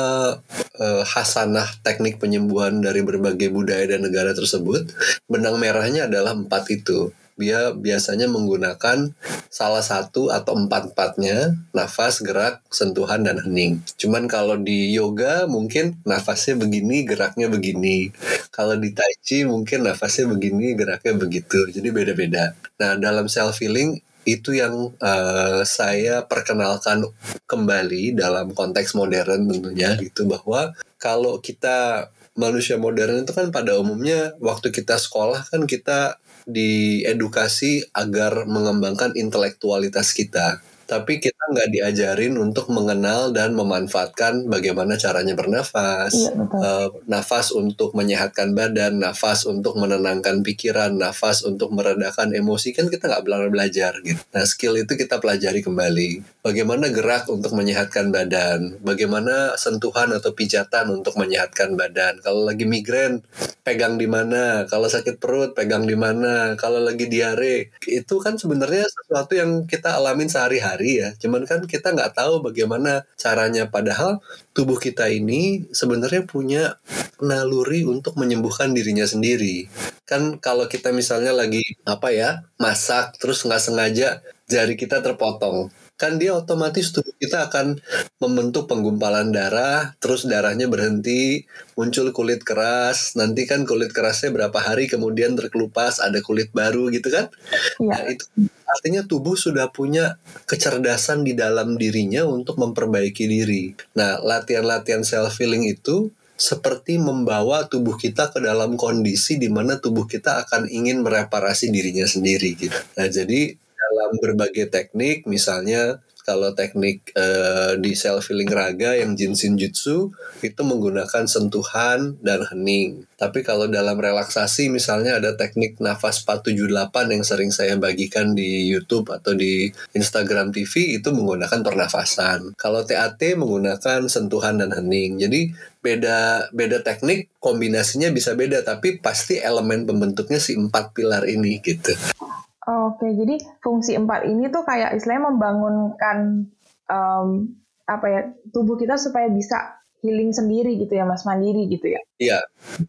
uh, hasanah teknik penyembuhan dari berbagai budaya dan negara tersebut, benang merahnya adalah empat itu dia biasanya menggunakan salah satu atau empat-empatnya nafas, gerak, sentuhan, dan hening. Cuman kalau di yoga mungkin nafasnya begini, geraknya begini. Kalau di tai chi mungkin nafasnya begini, geraknya begitu. Jadi beda-beda. Nah dalam self healing itu yang uh, saya perkenalkan kembali dalam konteks modern tentunya gitu bahwa kalau kita manusia modern itu kan pada umumnya waktu kita sekolah kan kita diedukasi agar mengembangkan intelektualitas kita tapi kita nggak diajarin untuk mengenal dan memanfaatkan bagaimana caranya bernafas, iya, uh, nafas untuk menyehatkan badan, nafas untuk menenangkan pikiran, nafas untuk meredakan emosi kan kita nggak belajar belajar gitu. Nah skill itu kita pelajari kembali. Bagaimana gerak untuk menyehatkan badan, bagaimana sentuhan atau pijatan untuk menyehatkan badan. Kalau lagi migrain, pegang di mana. Kalau sakit perut, pegang di mana. Kalau lagi diare, itu kan sebenarnya sesuatu yang kita alamin sehari-hari hari ya. Cuman kan kita nggak tahu bagaimana caranya. Padahal tubuh kita ini sebenarnya punya naluri untuk menyembuhkan dirinya sendiri. Kan kalau kita misalnya lagi apa ya masak terus nggak sengaja jari kita terpotong kan dia otomatis tubuh kita akan membentuk penggumpalan darah, terus darahnya berhenti, muncul kulit keras, nanti kan kulit kerasnya berapa hari kemudian terkelupas, ada kulit baru gitu kan? Ya. Nah, itu artinya tubuh sudah punya kecerdasan di dalam dirinya untuk memperbaiki diri. Nah, latihan-latihan self healing itu seperti membawa tubuh kita ke dalam kondisi di mana tubuh kita akan ingin mereparasi dirinya sendiri gitu. Nah, jadi dalam berbagai teknik misalnya kalau teknik uh, di self healing raga yang jinsin jutsu itu menggunakan sentuhan dan hening. Tapi kalau dalam relaksasi misalnya ada teknik nafas 478 yang sering saya bagikan di YouTube atau di Instagram TV itu menggunakan pernafasan. Kalau TAT menggunakan sentuhan dan hening. Jadi beda beda teknik kombinasinya bisa beda tapi pasti elemen pembentuknya si empat pilar ini gitu. Oke, jadi fungsi empat ini tuh kayak istilahnya membangunkan um, apa ya tubuh kita supaya bisa healing sendiri gitu ya mas mandiri gitu ya iya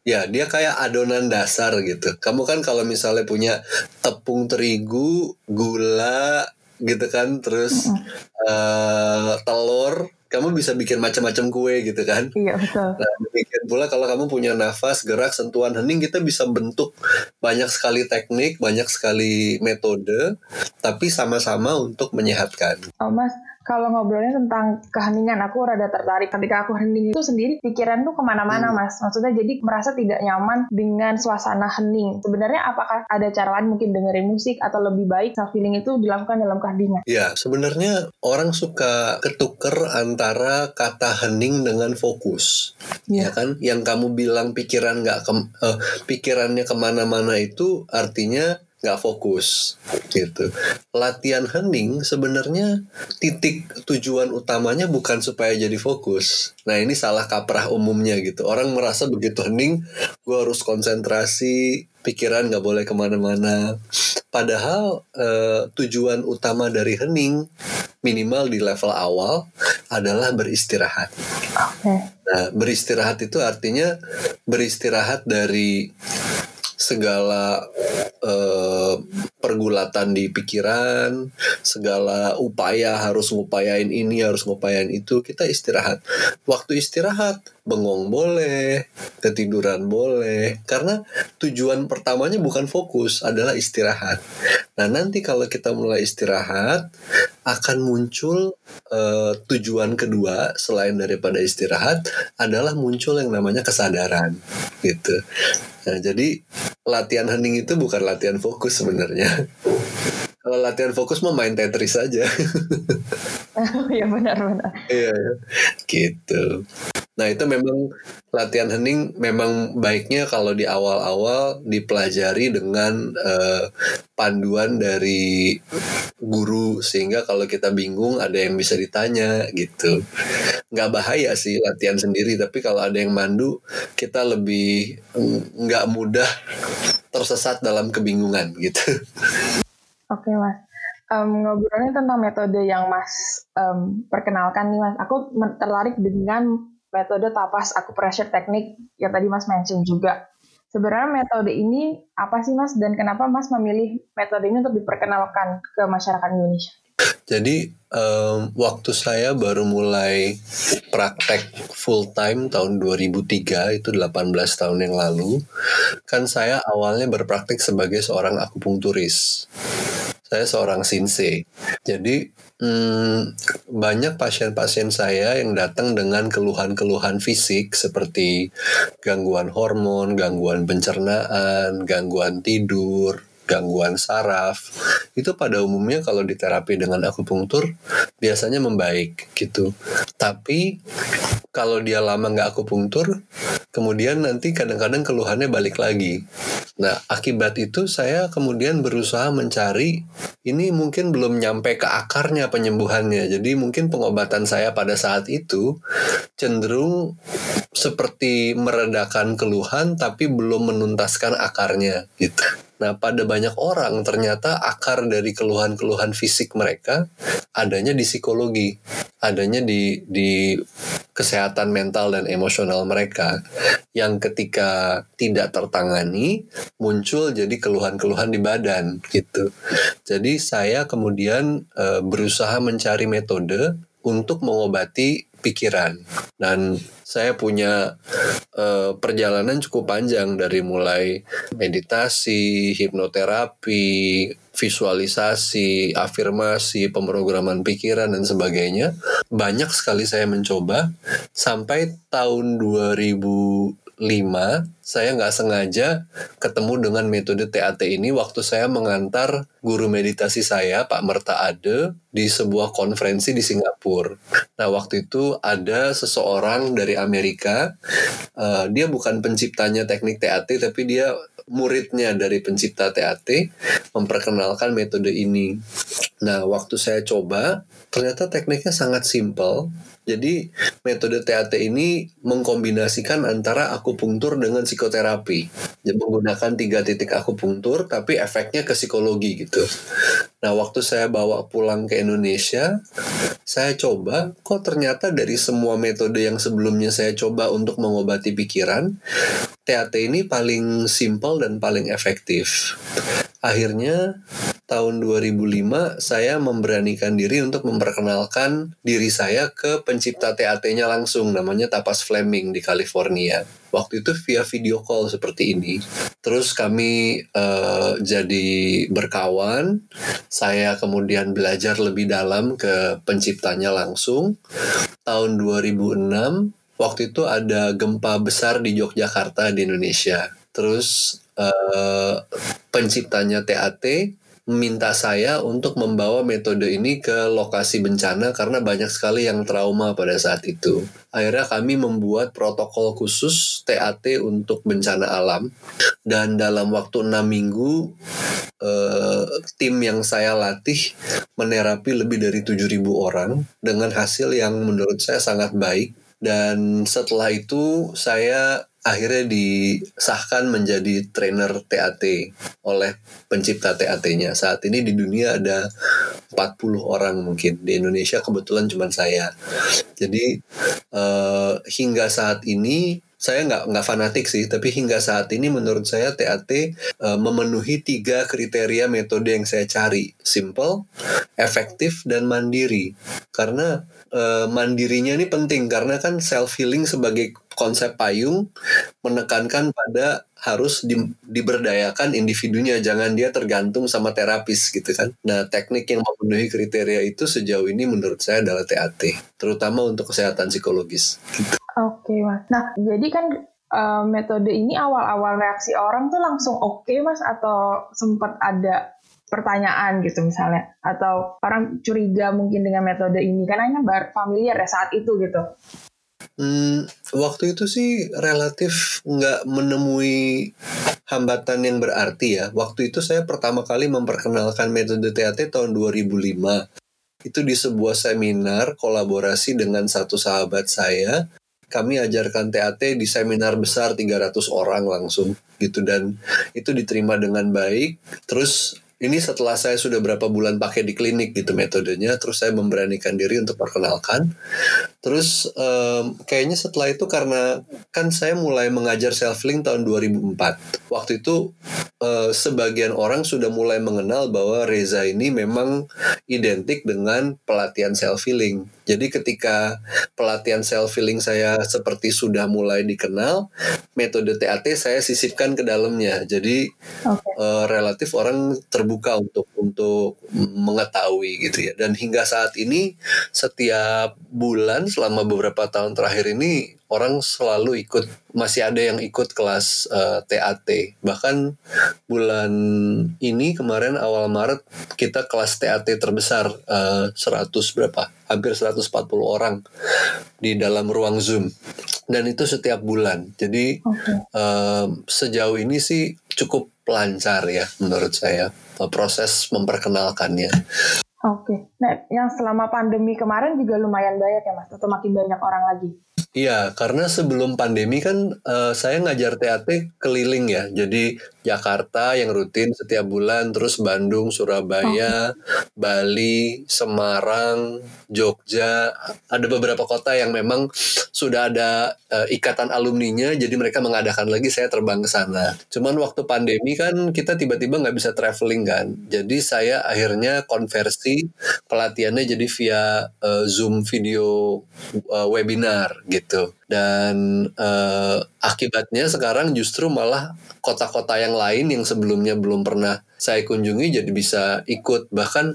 ya dia kayak adonan dasar gitu kamu kan kalau misalnya punya tepung terigu gula gitu kan terus mm -hmm. uh, telur kamu bisa bikin macam-macam kue gitu kan. Iya betul. Nah, demikian pula kalau kamu punya nafas, gerak, sentuhan, hening, kita bisa bentuk banyak sekali teknik, banyak sekali metode, tapi sama-sama untuk menyehatkan. Oh mas, kalau ngobrolnya tentang keheningan aku rada tertarik. Ketika aku hening itu sendiri pikiran tuh ke mana-mana hmm. mas. Maksudnya jadi merasa tidak nyaman dengan suasana hening. Sebenarnya apakah ada cara lain mungkin dengerin musik atau lebih baik self healing itu dilakukan dalam keheningan? Ya sebenarnya orang suka ketuker antara kata hening dengan fokus. Ya, ya kan? Yang kamu bilang pikiran nggak ke, uh, pikirannya ke mana-mana itu artinya nggak fokus gitu. Latihan hening sebenarnya titik tujuan utamanya bukan supaya jadi fokus. Nah ini salah kaprah umumnya gitu. Orang merasa begitu hening, gue harus konsentrasi, pikiran nggak boleh ke mana-mana. Padahal eh, tujuan utama dari hening minimal di level awal adalah beristirahat. Okay. Nah beristirahat itu artinya beristirahat dari segala uh, pergulatan di pikiran, segala upaya harus ngupayain ini, harus ngupayain itu, kita istirahat. Waktu istirahat, bengong boleh, ketiduran boleh, karena tujuan pertamanya bukan fokus, adalah istirahat. Nah, nanti kalau kita mulai istirahat, akan muncul uh, tujuan kedua selain daripada istirahat adalah muncul yang namanya kesadaran, gitu. Nah, jadi latihan hening itu bukan latihan fokus sebenarnya. Kalau latihan fokus mau main Tetris aja. oh, iya benar-benar. Iya, gitu. Nah itu memang latihan hening memang baiknya kalau di awal-awal dipelajari dengan uh, panduan dari guru sehingga kalau kita bingung ada yang bisa ditanya gitu. Nggak bahaya sih latihan sendiri tapi kalau ada yang mandu kita lebih nggak mudah tersesat dalam kebingungan gitu. Oke mas, um, ngobrolnya tentang metode yang mas um, perkenalkan nih mas, aku tertarik dengan metode tapas acupressure teknik yang tadi mas mention juga. Sebenarnya metode ini apa sih mas dan kenapa mas memilih metode ini untuk diperkenalkan ke masyarakat Indonesia? Jadi um, waktu saya baru mulai praktek full time tahun 2003 itu 18 tahun yang lalu kan saya awalnya berpraktek sebagai seorang akupunkturis Saya seorang sinse. Jadi hmm, banyak pasien-pasien saya yang datang dengan keluhan-keluhan fisik seperti gangguan hormon, gangguan pencernaan, gangguan tidur, gangguan saraf itu pada umumnya kalau diterapi dengan akupunktur biasanya membaik gitu. Tapi kalau dia lama nggak akupunktur kemudian nanti kadang-kadang keluhannya balik lagi. Nah akibat itu saya kemudian berusaha mencari ini mungkin belum nyampe ke akarnya penyembuhannya. Jadi mungkin pengobatan saya pada saat itu cenderung seperti meredakan keluhan tapi belum menuntaskan akarnya gitu Nah, pada banyak orang ternyata akar dari keluhan-keluhan fisik mereka adanya di psikologi, adanya di di kesehatan mental dan emosional mereka yang ketika tidak tertangani muncul jadi keluhan-keluhan di badan gitu. Jadi saya kemudian e, berusaha mencari metode untuk mengobati pikiran dan saya punya uh, perjalanan cukup panjang dari mulai meditasi, hipnoterapi, visualisasi, afirmasi, pemrograman pikiran dan sebagainya. Banyak sekali saya mencoba sampai tahun 2000 5, saya nggak sengaja ketemu dengan metode TAT ini waktu saya mengantar guru meditasi saya, Pak Merta Ade, di sebuah konferensi di Singapura. Nah, waktu itu ada seseorang dari Amerika, uh, dia bukan penciptanya teknik TAT, tapi dia muridnya dari pencipta TAT, memperkenalkan metode ini. Nah, waktu saya coba, ternyata tekniknya sangat simpel, jadi metode TAT ini mengkombinasikan antara akupunktur dengan psikoterapi. Jadi menggunakan tiga titik akupunktur tapi efeknya ke psikologi gitu. Nah waktu saya bawa pulang ke Indonesia, saya coba kok ternyata dari semua metode yang sebelumnya saya coba untuk mengobati pikiran, TAT ini paling simpel dan paling efektif. Akhirnya tahun 2005 saya memberanikan diri untuk memperkenalkan diri saya ke pencipta TAT-nya langsung namanya Tapas Fleming di California. Waktu itu via video call seperti ini. Terus kami uh, jadi berkawan. Saya kemudian belajar lebih dalam ke penciptanya langsung. Tahun 2006 waktu itu ada gempa besar di Yogyakarta di Indonesia. Terus uh, penciptanya TAT meminta saya untuk membawa metode ini ke lokasi bencana karena banyak sekali yang trauma pada saat itu. Akhirnya kami membuat protokol khusus TAT untuk bencana alam dan dalam waktu enam minggu eh, tim yang saya latih menerapi lebih dari 7.000 orang dengan hasil yang menurut saya sangat baik dan setelah itu saya akhirnya disahkan menjadi trainer TAT oleh pencipta TAT-nya. Saat ini di dunia ada 40 orang mungkin. Di Indonesia kebetulan cuma saya. Jadi uh, hingga saat ini saya nggak nggak fanatik sih, tapi hingga saat ini menurut saya TAT uh, memenuhi tiga kriteria metode yang saya cari, simple, efektif dan mandiri. Karena uh, mandirinya ini penting karena kan self healing sebagai konsep payung menekankan pada harus di, diberdayakan individunya jangan dia tergantung sama terapis gitu kan. Nah teknik yang memenuhi kriteria itu sejauh ini menurut saya adalah TAT terutama untuk kesehatan psikologis. Gitu. oke okay, mas. Nah jadi kan uh, metode ini awal-awal reaksi orang tuh langsung oke okay, mas atau sempat ada pertanyaan gitu misalnya atau orang curiga mungkin dengan metode ini karena ini baru familiar ya saat itu gitu Hmm, waktu itu sih relatif nggak menemui hambatan yang berarti ya. Waktu itu saya pertama kali memperkenalkan metode TAT tahun 2005. Itu di sebuah seminar kolaborasi dengan satu sahabat saya. Kami ajarkan TAT di seminar besar 300 orang langsung gitu dan itu diterima dengan baik. Terus ini setelah saya sudah berapa bulan pakai di klinik gitu metodenya terus saya memberanikan diri untuk perkenalkan Terus um, kayaknya setelah itu karena kan saya mulai mengajar self healing tahun 2004. Waktu itu uh, sebagian orang sudah mulai mengenal bahwa Reza ini memang identik dengan pelatihan self healing. Jadi ketika pelatihan self healing saya seperti sudah mulai dikenal, metode TAT saya sisipkan ke dalamnya. Jadi okay. uh, relatif orang terbuka untuk untuk mengetahui gitu ya. Dan hingga saat ini setiap bulan selama beberapa tahun terakhir ini orang selalu ikut masih ada yang ikut kelas uh, eh, TAT bahkan bulan ini kemarin awal Maret kita kelas TAT terbesar uh, eh, 100 berapa hampir 140 orang di dalam ruang Zoom dan itu setiap bulan jadi okay. uh, sejauh ini sih cukup lancar ya menurut saya proses memperkenalkannya Oke, okay. nah yang selama pandemi kemarin juga lumayan banyak ya mas, atau makin banyak orang lagi? Iya, karena sebelum pandemi kan uh, saya ngajar TAT keliling ya. Jadi Jakarta yang rutin setiap bulan, terus Bandung, Surabaya, oh. Bali, Semarang, Jogja. Ada beberapa kota yang memang sudah ada uh, ikatan alumninya, jadi mereka mengadakan lagi saya terbang ke sana. Cuman waktu pandemi kan kita tiba-tiba nggak bisa traveling kan. Jadi saya akhirnya konversi pelatihannya jadi via uh, Zoom video uh, webinar gitu gitu. Dan uh, akibatnya sekarang justru malah kota-kota yang lain yang sebelumnya belum pernah saya kunjungi jadi bisa ikut. Bahkan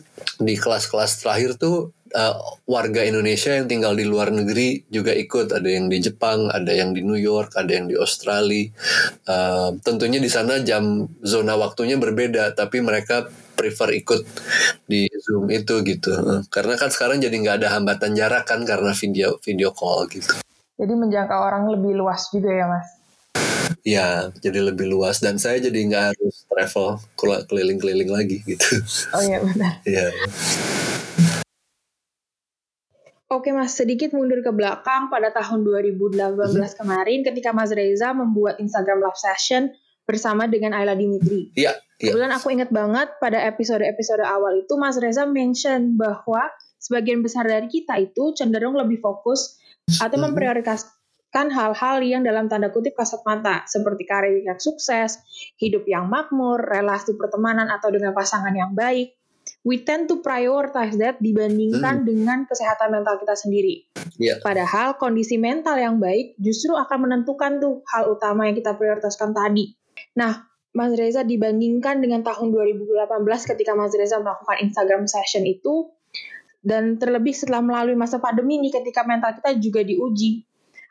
di kelas-kelas terakhir tuh uh, warga Indonesia yang tinggal di luar negeri juga ikut. Ada yang di Jepang ada yang di New York ada yang di Australia. Uh, tentunya di sana jam zona waktunya berbeda tapi mereka prefer ikut di Zoom itu gitu. Karena kan sekarang jadi nggak ada hambatan jarak kan karena video video call gitu jadi menjangkau orang lebih luas juga ya mas? Ya, jadi lebih luas dan saya jadi nggak harus travel keliling-keliling lagi gitu. Oh iya benar. Iya. Oke mas, sedikit mundur ke belakang pada tahun 2018 hmm. kemarin ketika Mas Reza membuat Instagram Live Session bersama dengan Ayla Dimitri. Iya. iya. Kebetulan aku ingat banget pada episode-episode awal itu Mas Reza mention bahwa sebagian besar dari kita itu cenderung lebih fokus atau memprioritaskan hal-hal yang dalam tanda kutip kasat mata seperti karir yang sukses, hidup yang makmur, relasi pertemanan atau dengan pasangan yang baik. We tend to prioritize that dibandingkan hmm. dengan kesehatan mental kita sendiri. Yeah. Padahal kondisi mental yang baik justru akan menentukan tuh hal utama yang kita prioritaskan tadi. Nah, Mas Reza dibandingkan dengan tahun 2018 ketika Mas Reza melakukan Instagram session itu, dan terlebih setelah melalui masa pandemi ini ketika mental kita juga diuji.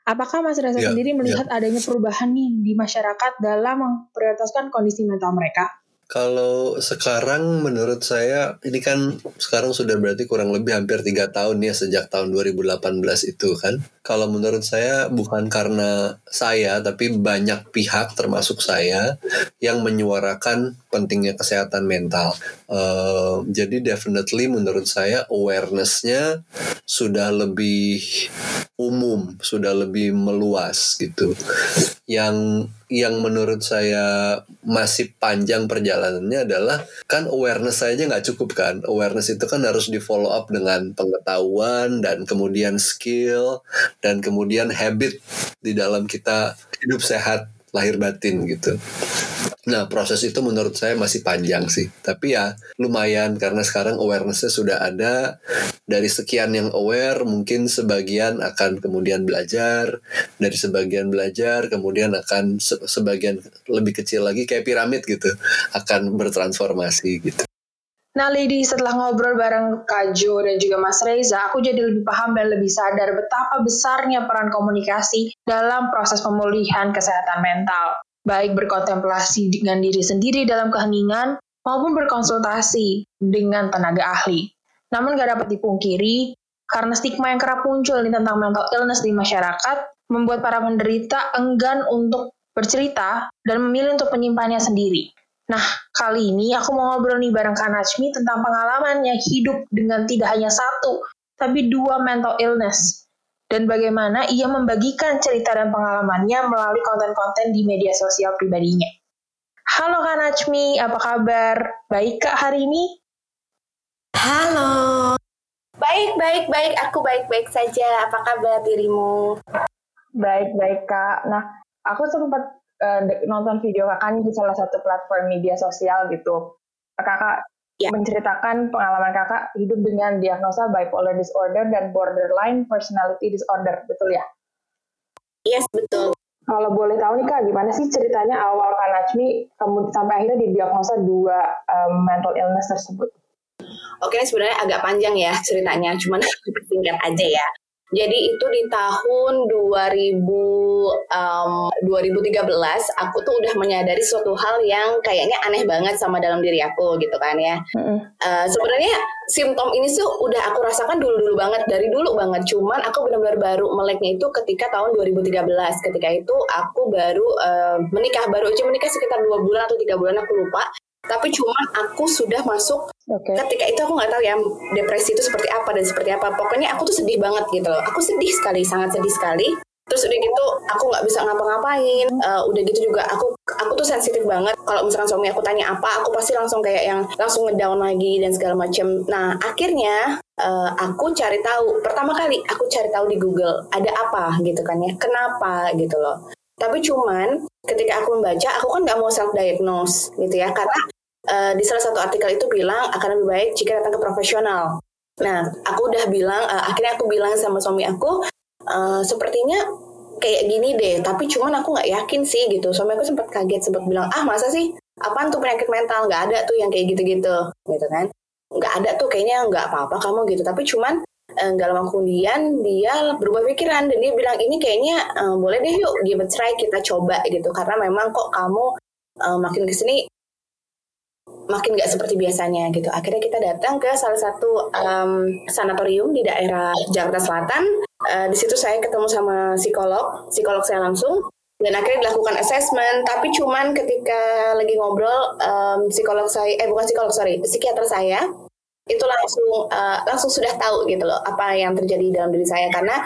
Apakah Mas Reza yeah, sendiri melihat yeah. adanya perubahan nih di masyarakat dalam memprioritaskan kondisi mental mereka? Kalau sekarang menurut saya ini kan sekarang sudah berarti kurang lebih hampir tiga tahun ya sejak tahun 2018 itu kan. Kalau menurut saya bukan karena saya tapi banyak pihak termasuk saya yang menyuarakan pentingnya kesehatan mental. Uh, jadi definitely menurut saya awarenessnya sudah lebih umum, sudah lebih meluas gitu. Yang yang menurut saya masih panjang perjalanannya adalah kan awareness saja nggak cukup kan awareness itu kan harus di follow up dengan pengetahuan dan kemudian skill dan kemudian habit di dalam kita hidup sehat lahir batin gitu. Nah proses itu menurut saya masih panjang sih. Tapi ya lumayan karena sekarang awarenessnya sudah ada. Dari sekian yang aware mungkin sebagian akan kemudian belajar. Dari sebagian belajar kemudian akan sebagian lebih kecil lagi kayak piramid gitu. Akan bertransformasi gitu. Nah, Lady, setelah ngobrol bareng Kak Jo dan juga Mas Reza, aku jadi lebih paham dan lebih sadar betapa besarnya peran komunikasi dalam proses pemulihan kesehatan mental. Baik berkontemplasi dengan diri sendiri dalam keheningan, maupun berkonsultasi dengan tenaga ahli. Namun gak dapat dipungkiri, karena stigma yang kerap muncul nih tentang mental illness di masyarakat, membuat para penderita enggan untuk bercerita dan memilih untuk menyimpannya sendiri. Nah, kali ini aku mau ngobrol nih bareng Kak Najmi tentang pengalamannya hidup dengan tidak hanya satu, tapi dua mental illness. Dan bagaimana ia membagikan cerita dan pengalamannya melalui konten-konten di media sosial pribadinya. Halo Kak Najmi, apa kabar? Baik Kak hari ini? Halo. Baik Baik, baik, baik. Aku baik-baik saja. Apa kabar dirimu? Baik-baik, Kak. Nah, aku sempat uh, nonton video kakak di salah satu platform media sosial gitu. Kakak ya. menceritakan pengalaman kakak hidup dengan diagnosa bipolar disorder dan borderline personality disorder, betul ya? Yes, betul. Kalau boleh tahu nih kak, gimana sih ceritanya awal Kak Najmi sampai akhirnya didiagnosa dua um, mental illness tersebut? Oke, sebenarnya agak panjang ya ceritanya, cuman singkat aja ya. Jadi itu di tahun 2000 um, 2013 aku tuh udah menyadari suatu hal yang kayaknya aneh banget sama dalam diri aku gitu kan ya. Mm-hmm. Uh, sebenarnya simptom ini tuh udah aku rasakan dulu-dulu banget dari dulu banget. Cuman aku benar-benar baru meleknya itu ketika tahun 2013. Ketika itu aku baru uh, menikah, baru aja menikah sekitar dua bulan atau tiga bulan aku lupa tapi cuma aku sudah masuk okay. ketika itu aku nggak tahu ya depresi itu seperti apa dan seperti apa. Pokoknya aku tuh sedih banget gitu loh. Aku sedih sekali sangat sedih sekali. Terus udah gitu aku nggak bisa ngapa-ngapain. Uh, udah gitu juga aku aku tuh sensitif banget. Kalau misalkan suami aku tanya apa aku pasti langsung kayak yang langsung ngedown lagi dan segala macam nah akhirnya uh, aku cari tahu pertama kali aku cari tahu di Google ada apa gitu kan ya kenapa gitu loh tapi cuman ketika aku membaca aku kan nggak mau self diagnose gitu ya karena uh, di salah satu artikel itu bilang akan lebih baik jika datang ke profesional. Nah, aku udah bilang, uh, akhirnya aku bilang sama suami aku, uh, sepertinya kayak gini deh, tapi cuman aku nggak yakin sih gitu. Suami aku sempat kaget, sempat bilang, ah masa sih, apaan tuh penyakit mental, nggak ada tuh yang kayak gitu-gitu, gitu kan. Nggak ada tuh kayaknya nggak apa-apa kamu gitu, tapi cuman nggak lama kemudian dia berubah pikiran dan dia bilang ini kayaknya uh, boleh deh yuk give a try kita coba gitu karena memang kok kamu uh, makin ke sini makin nggak seperti biasanya gitu. Akhirnya kita datang ke salah satu um, sanatorium di daerah Jakarta Selatan. Uh, di situ saya ketemu sama psikolog, psikolog saya langsung dan akhirnya dilakukan assessment. Tapi cuman ketika lagi ngobrol, um, psikolog saya, eh bukan psikolog sorry, psikiater saya itu langsung uh, langsung sudah tahu gitu loh apa yang terjadi dalam diri saya. Karena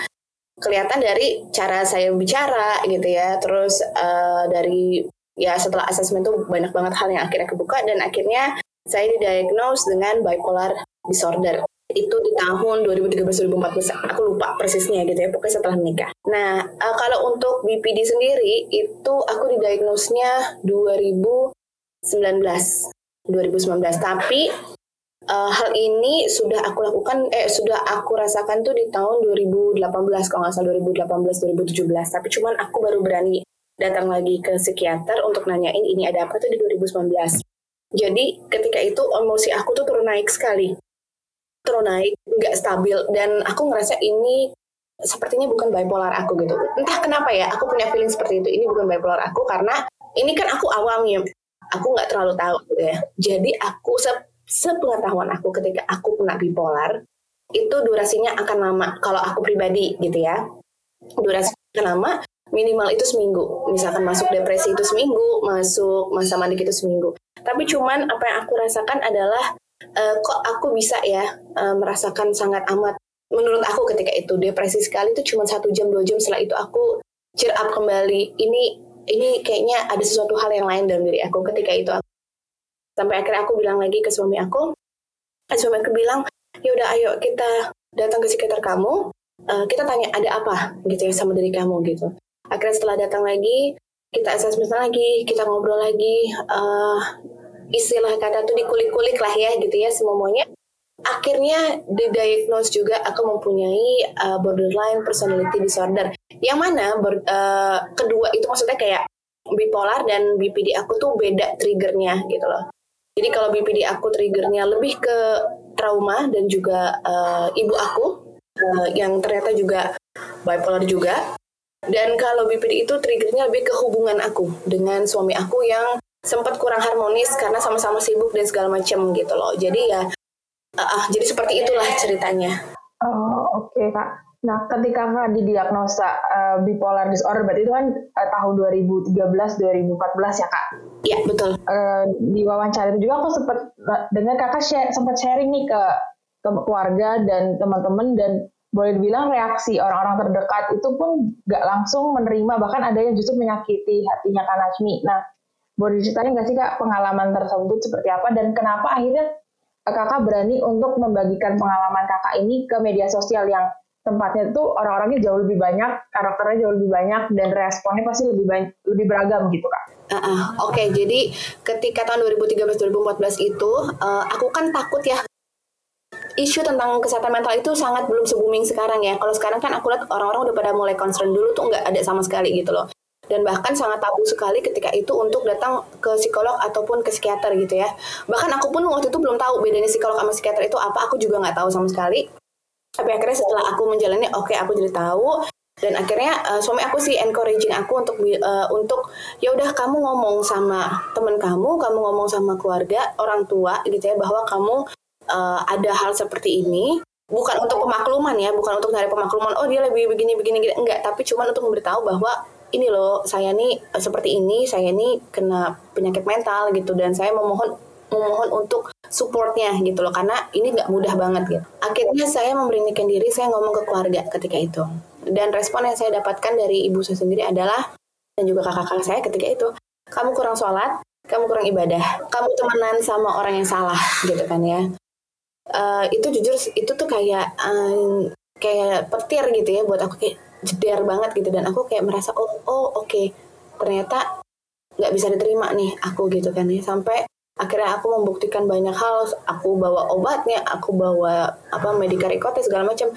kelihatan dari cara saya bicara gitu ya, terus uh, dari ya setelah asesmen tuh banyak banget hal yang akhirnya kebuka dan akhirnya saya didiagnose dengan bipolar disorder. Itu di tahun 2013-2014 aku lupa persisnya gitu ya pokoknya setelah menikah. Nah uh, kalau untuk BPD sendiri itu aku didiagnosnya 2019 2019 tapi uh, hal ini sudah aku lakukan eh sudah aku rasakan tuh di tahun 2018 kalau nggak salah 2018 2017 tapi cuman aku baru berani datang lagi ke psikiater untuk nanyain ini ada apa tuh di 2019. Jadi ketika itu emosi aku tuh turun naik sekali. Turun naik, nggak stabil. Dan aku ngerasa ini sepertinya bukan bipolar aku gitu. Entah kenapa ya, aku punya feeling seperti itu. Ini bukan bipolar aku karena ini kan aku awam ya. Aku nggak terlalu tahu gitu ya. Jadi aku se sepengetahuan aku ketika aku kena bipolar, itu durasinya akan lama. Kalau aku pribadi gitu ya. Durasinya akan lama minimal itu seminggu. Misalkan masuk depresi itu seminggu, masuk masa manik itu seminggu. Tapi cuman apa yang aku rasakan adalah uh, kok aku bisa ya uh, merasakan sangat amat. Menurut aku ketika itu depresi sekali itu cuma satu jam dua jam setelah itu aku cheer up kembali. Ini ini kayaknya ada sesuatu hal yang lain dalam diri aku ketika itu. Aku, sampai akhirnya aku bilang lagi ke suami aku. Suami aku bilang, ya udah ayo kita datang ke sekitar kamu, uh, kita tanya ada apa gitu ya sama diri kamu gitu. Akhirnya setelah datang lagi kita assessment lagi kita ngobrol lagi uh, istilah kata tuh dikulik-kulik lah ya gitu ya semuanya akhirnya didiagnose juga aku mempunyai uh, borderline personality disorder. Yang mana ber, uh, kedua itu maksudnya kayak bipolar dan BPD aku tuh beda triggernya gitu loh jadi kalau BPD aku triggernya lebih ke trauma dan juga uh, ibu aku uh, yang ternyata juga bipolar juga dan kalau BPD itu triggernya lebih ke hubungan aku dengan suami aku yang sempat kurang harmonis karena sama-sama sibuk dan segala macam gitu loh. Jadi ya, uh, uh, jadi seperti itulah ceritanya. Oh oke okay, kak. Nah ketika kak didiagnosa uh, bipolar disorder berarti itu kan uh, tahun 2013-2014 ya kak? Iya betul. Uh, di wawancara itu juga aku sempat dengar kakak share, sempat sharing nih ke, ke keluarga dan teman-teman dan boleh dibilang reaksi orang-orang terdekat itu pun gak langsung menerima bahkan ada yang justru menyakiti hatinya Kak Najmi. Nah, boleh diceritain nggak sih Kak pengalaman tersebut seperti apa dan kenapa akhirnya kakak berani untuk membagikan pengalaman kakak ini ke media sosial yang tempatnya tuh orang-orangnya jauh lebih banyak, karakternya jauh lebih banyak, dan responnya pasti lebih banyak, lebih beragam gitu kak. Uh, uh, Oke, okay, jadi ketika tahun 2013-2014 itu, uh, aku kan takut ya isu tentang kesehatan mental itu sangat belum se booming sekarang ya. Kalau sekarang kan aku lihat orang-orang udah pada mulai concern dulu tuh nggak ada sama sekali gitu loh. Dan bahkan sangat tabu sekali ketika itu untuk datang ke psikolog ataupun ke psikiater gitu ya. Bahkan aku pun waktu itu belum tahu bedanya psikolog sama psikiater itu apa. Aku juga nggak tahu sama sekali. Tapi akhirnya setelah aku menjalani, oke okay, aku jadi tahu. Dan akhirnya uh, suami aku sih encouraging aku untuk uh, untuk ya udah kamu ngomong sama teman kamu kamu ngomong sama keluarga orang tua gitu ya bahwa kamu uh, ada hal seperti ini. Bukan untuk pemakluman ya bukan untuk dari pemakluman oh dia lebih begini begini gini. Enggak tapi cuma untuk memberitahu bahwa ini loh saya nih seperti ini saya nih kena penyakit mental gitu. Dan saya memohon memohon untuk supportnya gitu loh. Karena ini nggak mudah banget gitu. Akhirnya saya memberanikan diri saya ngomong ke keluarga ketika itu. Dan respon yang saya dapatkan dari ibu saya sendiri adalah dan juga kakak-kakak saya ketika itu kamu kurang sholat kamu kurang ibadah kamu temenan sama orang yang salah gitu kan ya. Uh, itu jujur itu tuh kayak um, kayak petir gitu ya buat aku kayak jeder banget gitu. Dan aku kayak merasa oh oh oke okay. ternyata nggak bisa diterima nih aku gitu kan ya. Sampai akhirnya aku membuktikan banyak hal aku bawa obatnya aku bawa apa medika rekote segala macam.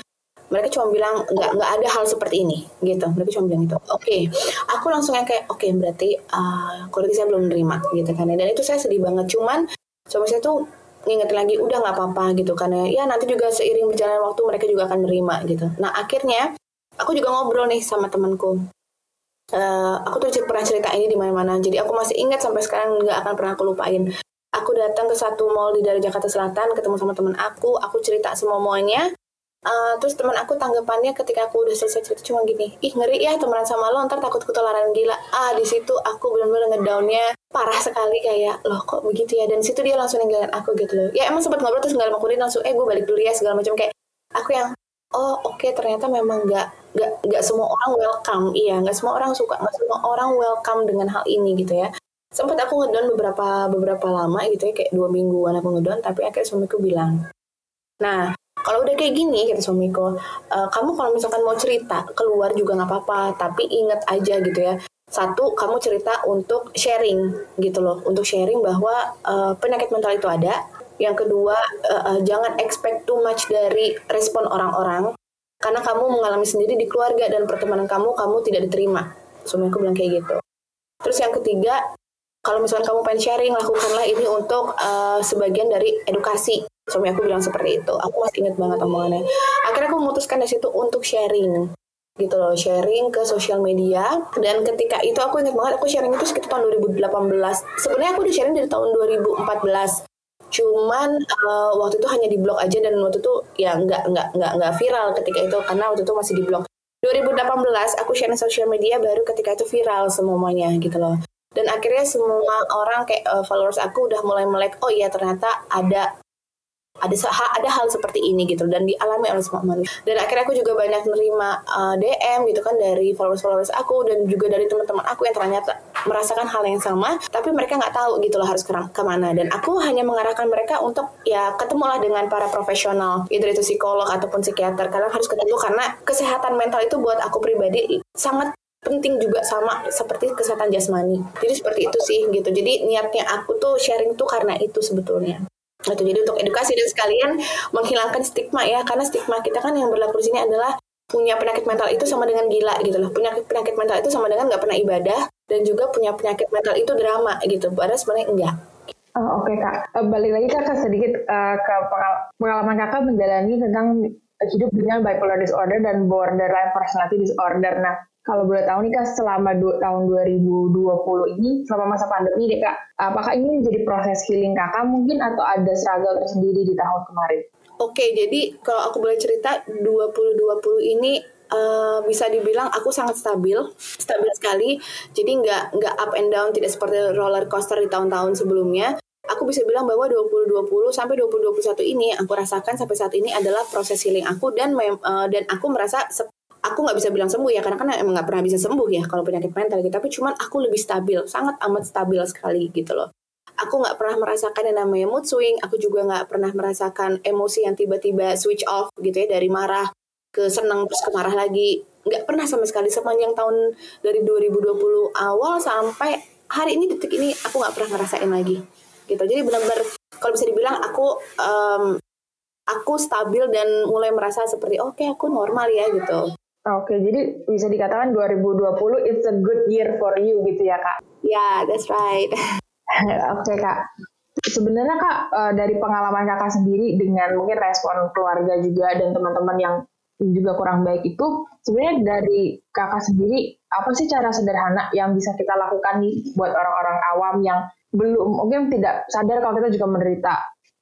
Mereka cuma bilang nggak nggak ada hal seperti ini gitu. Mereka cuma bilang itu oke okay. aku langsung yang kayak oke okay, berarti uh, saya belum menerima gitu kan ya. Dan itu saya sedih banget cuman suami saya tuh ngingetin lagi udah nggak apa-apa gitu kan ya. Ya nanti juga seiring berjalan waktu mereka juga akan menerima gitu. Nah akhirnya aku juga ngobrol nih sama temanku. Uh, aku tuh pernah cerita ini di mana-mana jadi aku masih ingat sampai sekarang nggak akan pernah aku lupain aku datang ke satu mall di daerah Jakarta Selatan ketemu sama teman aku aku cerita semua semuanya Uh, terus teman aku tanggapannya ketika aku udah selesai cerita cuma gini, ih ngeri ya temenan sama lo ntar takut ketularan gila. Ah di situ aku benar-benar ngedownnya parah sekali kayak loh kok begitu ya? Dan situ dia langsung ninggalin aku gitu loh. Ya emang sempat ngobrol terus nggak lama kemudian langsung eh gue balik dulu ya segala macam. Kayak aku yang oh oke okay, ternyata memang nggak nggak nggak semua orang welcome. Iya nggak semua orang suka nggak semua orang welcome dengan hal ini gitu ya sempat aku ngedown beberapa beberapa lama gitu ya kayak dua mingguan aku ngedown tapi akhirnya suamiku bilang nah kalau udah kayak gini kata suamiku uh, kamu kalau misalkan mau cerita keluar juga nggak apa-apa tapi inget aja gitu ya. Satu kamu cerita untuk sharing gitu loh untuk sharing bahwa uh, penyakit mental itu ada. Yang kedua uh, uh, jangan expect too much dari respon orang-orang karena kamu mengalami sendiri di keluarga dan pertemanan kamu kamu tidak diterima. Suamiku bilang kayak gitu. Terus yang ketiga kalau misalnya kamu pengen sharing lakukanlah ini untuk uh, sebagian dari edukasi. Suami aku bilang seperti itu. Aku masih inget banget omongannya. Akhirnya aku memutuskan dari situ untuk sharing gitu loh. Sharing ke sosial media. Dan ketika itu aku inget banget aku sharing itu sekitar tahun 2018 sebenarnya aku udah sharing dari tahun 2014 cuman uh, waktu itu hanya di blog aja dan waktu itu ya nggak nggak nggak nggak viral ketika itu karena waktu itu masih di blog 2018 aku sharing sosial media baru ketika itu viral semuanya gitu loh dan akhirnya semua orang kayak uh, followers aku udah mulai melek oh iya ternyata ada ada ada hal seperti ini gitu. Dan dialami oleh semua manusia. Dan akhirnya aku juga banyak menerima uh, eh, DM gitu kan dari followers-followers aku dan juga dari teman-teman aku yang ternyata merasakan hal yang sama tapi mereka nggak tahu gitu loh harus ke ke mana. Dan aku hanya mengarahkan mereka untuk ya ketemulah dengan para profesional itu itu psikolog ataupun psikiater. Karena harus ketemu karena kesehatan mental itu buat aku pribadi sangat penting juga sama seperti kesehatan jasmani jadi seperti itu sih gitu jadi niatnya aku tuh sharing tuh karena itu sebetulnya Gitu. Jadi untuk edukasi dan sekalian menghilangkan stigma ya, karena stigma kita kan yang berlaku di sini adalah punya penyakit mental itu sama dengan gila gitu loh. Punya penyakit mental itu sama dengan nggak pernah ibadah dan juga punya penyakit mental itu drama gitu. Padahal sebenarnya enggak. Oh, Oke okay, kak, uh, balik lagi kak sedikit uh, ke pengalaman kakak menjalani tentang hidup dengan bipolar disorder dan borderline personality disorder. Nah, kalau boleh tahu nih kak selama dua, tahun 2020 ini selama masa pandemi deh kak apakah ini menjadi proses healing kakak mungkin atau ada struggle tersendiri di tahun kemarin? Oke jadi kalau aku boleh cerita 2020 ini Uh, bisa dibilang aku sangat stabil, stabil sekali. Jadi nggak nggak up and down, tidak seperti roller coaster di tahun-tahun sebelumnya. Aku bisa bilang bahwa 2020 sampai 2021 ini aku rasakan sampai saat ini adalah proses healing aku dan uh, dan aku merasa aku nggak bisa bilang sembuh ya karena kan emang nggak pernah bisa sembuh ya kalau penyakit mental gitu. Tapi cuman aku lebih stabil sangat amat stabil sekali gitu loh. Aku nggak pernah merasakan yang namanya mood swing aku juga nggak pernah merasakan emosi yang tiba-tiba switch off gitu ya dari marah ke senang terus ke marah lagi. Nggak pernah sama sekali sepanjang tahun dari 2020 awal sampai hari ini detik ini aku nggak pernah ngerasain lagi gitu jadi benar-benar kalau bisa dibilang aku um, aku stabil dan mulai merasa seperti oke okay, aku normal ya gitu Oke, jadi bisa dikatakan 2020 it's a good year for you gitu ya kak? Ya, yeah, that's right. Oke kak, sebenarnya kak eh, dari pengalaman kakak sendiri dengan mungkin respon keluarga juga dan teman-teman yang juga kurang baik itu sebenarnya dari kakak sendiri apa sih cara sederhana yang bisa kita lakukan nih buat orang-orang awam yang belum mungkin tidak sadar kalau kita juga menderita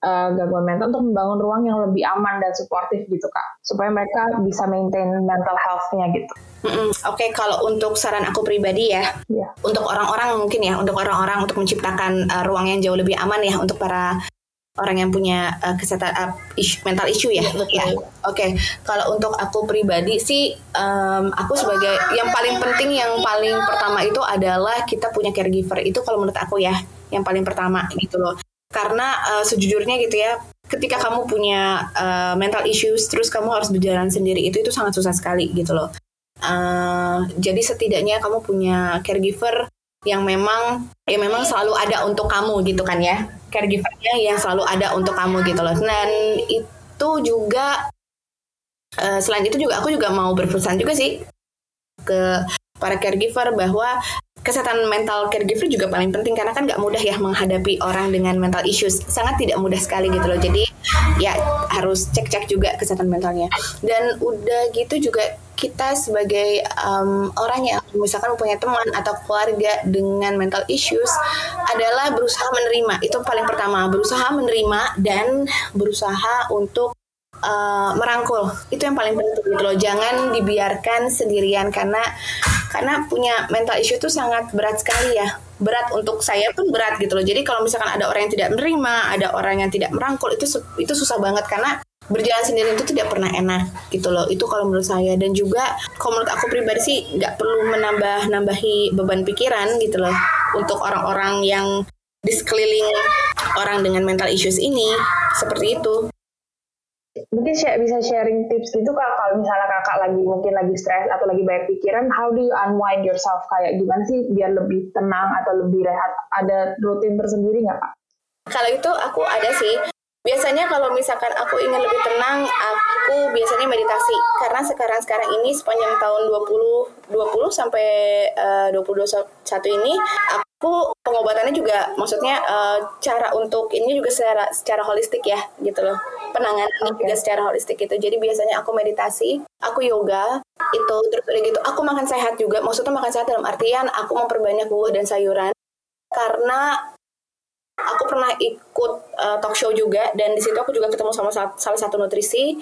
uh, gangguan mental untuk membangun ruang yang lebih aman dan suportif gitu kak supaya mereka bisa maintain mental health-nya gitu. Mm-mm. Oke, okay, kalau untuk saran aku pribadi ya, yeah. untuk orang-orang mungkin ya, untuk orang-orang untuk menciptakan uh, ruang yang jauh lebih aman ya untuk para orang yang punya uh, kesehatan uh, isu, mental issue ya. ya. Oke, okay. kalau untuk aku pribadi sih, um, aku sebagai yang paling penting, yang paling pertama itu adalah kita punya caregiver. Itu kalau menurut aku ya, yang paling pertama gitu loh. Karena uh, sejujurnya gitu ya ketika kamu punya uh, mental issues terus kamu harus berjalan sendiri itu itu sangat susah sekali gitu loh. Uh, jadi setidaknya kamu punya caregiver yang memang ya memang selalu ada untuk kamu gitu kan ya. Caregivernya yang selalu ada untuk kamu gitu loh. Dan itu juga uh, selain itu juga aku juga mau berpesan juga sih ke para caregiver bahwa kesehatan mental caregiver juga paling penting karena kan nggak mudah ya menghadapi orang dengan mental issues. Sangat tidak mudah sekali gitu loh. Jadi ya harus cek-cek juga kesehatan mentalnya. Dan udah gitu juga kita sebagai um, orang yang misalkan punya teman atau keluarga dengan mental issues adalah berusaha menerima. Itu paling pertama berusaha menerima dan berusaha untuk uh, merangkul. Itu yang paling penting gitu loh. Jangan dibiarkan sendirian karena karena punya mental issue itu sangat berat sekali ya. Berat untuk saya pun berat gitu loh. Jadi kalau misalkan ada orang yang tidak menerima ada orang yang tidak merangkul itu itu susah banget karena berjalan sendiri itu tidak pernah enak gitu loh. Itu kalau menurut saya. Dan juga kalau menurut aku pribadi sih nggak perlu menambah nambahi beban pikiran gitu loh. Untuk orang-orang yang di sekeliling orang dengan mental issues ini seperti itu mungkin bisa sharing tips gitu kak kalau misalnya kakak lagi mungkin lagi stres atau lagi banyak pikiran how do you unwind yourself kayak gimana sih biar lebih tenang atau lebih rehat ada rutin tersendiri nggak kak? Kalau itu aku ada sih Biasanya kalau misalkan aku ingin lebih tenang, aku biasanya meditasi. Karena sekarang-sekarang ini sepanjang tahun 20 20 sampai uh, 2021 ini aku pengobatannya juga maksudnya uh, cara untuk ini juga secara secara holistik ya gitu loh. Penanganan okay. juga secara holistik itu. Jadi biasanya aku meditasi, aku yoga, itu terus udah gitu aku makan sehat juga. Maksudnya makan sehat dalam artian aku memperbanyak buah dan sayuran karena aku pernah ikut uh, talk show juga dan di situ aku juga ketemu sama salah satu nutrisi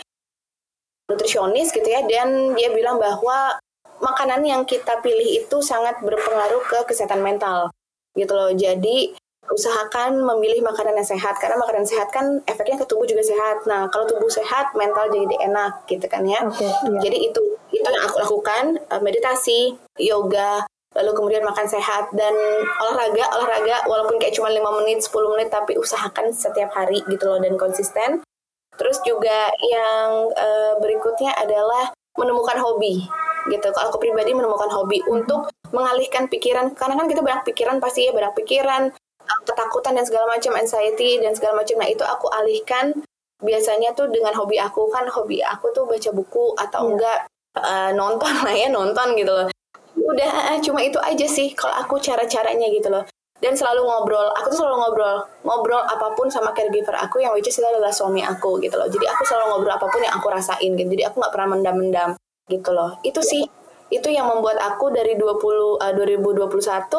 nutrisionis gitu ya dan dia bilang bahwa makanan yang kita pilih itu sangat berpengaruh ke kesehatan mental gitu loh. Jadi usahakan memilih makanan yang sehat karena makanan sehat kan efeknya ke tubuh juga sehat. Nah kalau tubuh sehat mental jadi enak gitu kan ya. Okay, iya. jadi itu itu yang aku lakukan eh, meditasi yoga lalu kemudian makan sehat dan olahraga olahraga walaupun kayak cuma 5 menit 10 menit tapi usahakan setiap hari gitu loh dan konsisten. Terus juga yang uh, berikutnya adalah menemukan hobi gitu. Kalau aku pribadi menemukan hobi untuk mengalihkan pikiran karena kan kita banyak pikiran pasti ya banyak pikiran ketakutan dan segala macam anxiety dan segala macam. Nah itu aku alihkan biasanya tuh dengan hobi aku. Kan hobi aku tuh baca buku atau yeah. enggak uh, nonton lah ya nonton gitu loh. Udah ah, ah, cuma itu aja sih kalau aku cara-caranya gitu loh. Dan selalu ngobrol aku tuh selalu ngobrol ngobrol apa pun sama caregiver aku yang which is itu adalah suami aku gitu loh. Jadi aku selalu ngobrol apa pun yang aku rasain gitu. Jadi aku nggak pernah mendam-mendam gitu loh. Itu sih itu yang membuat aku dari 20 uh, 2021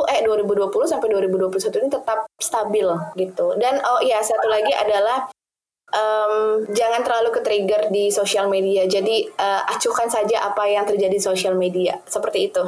eh 2020 sampai 2021 ini tetap stabil gitu. Dan oh iya satu lagi adalah um, jangan terlalu ke trigger di sosial media. Jadi uh, acuhkan saja apa yang terjadi di sosial media. Seperti itu.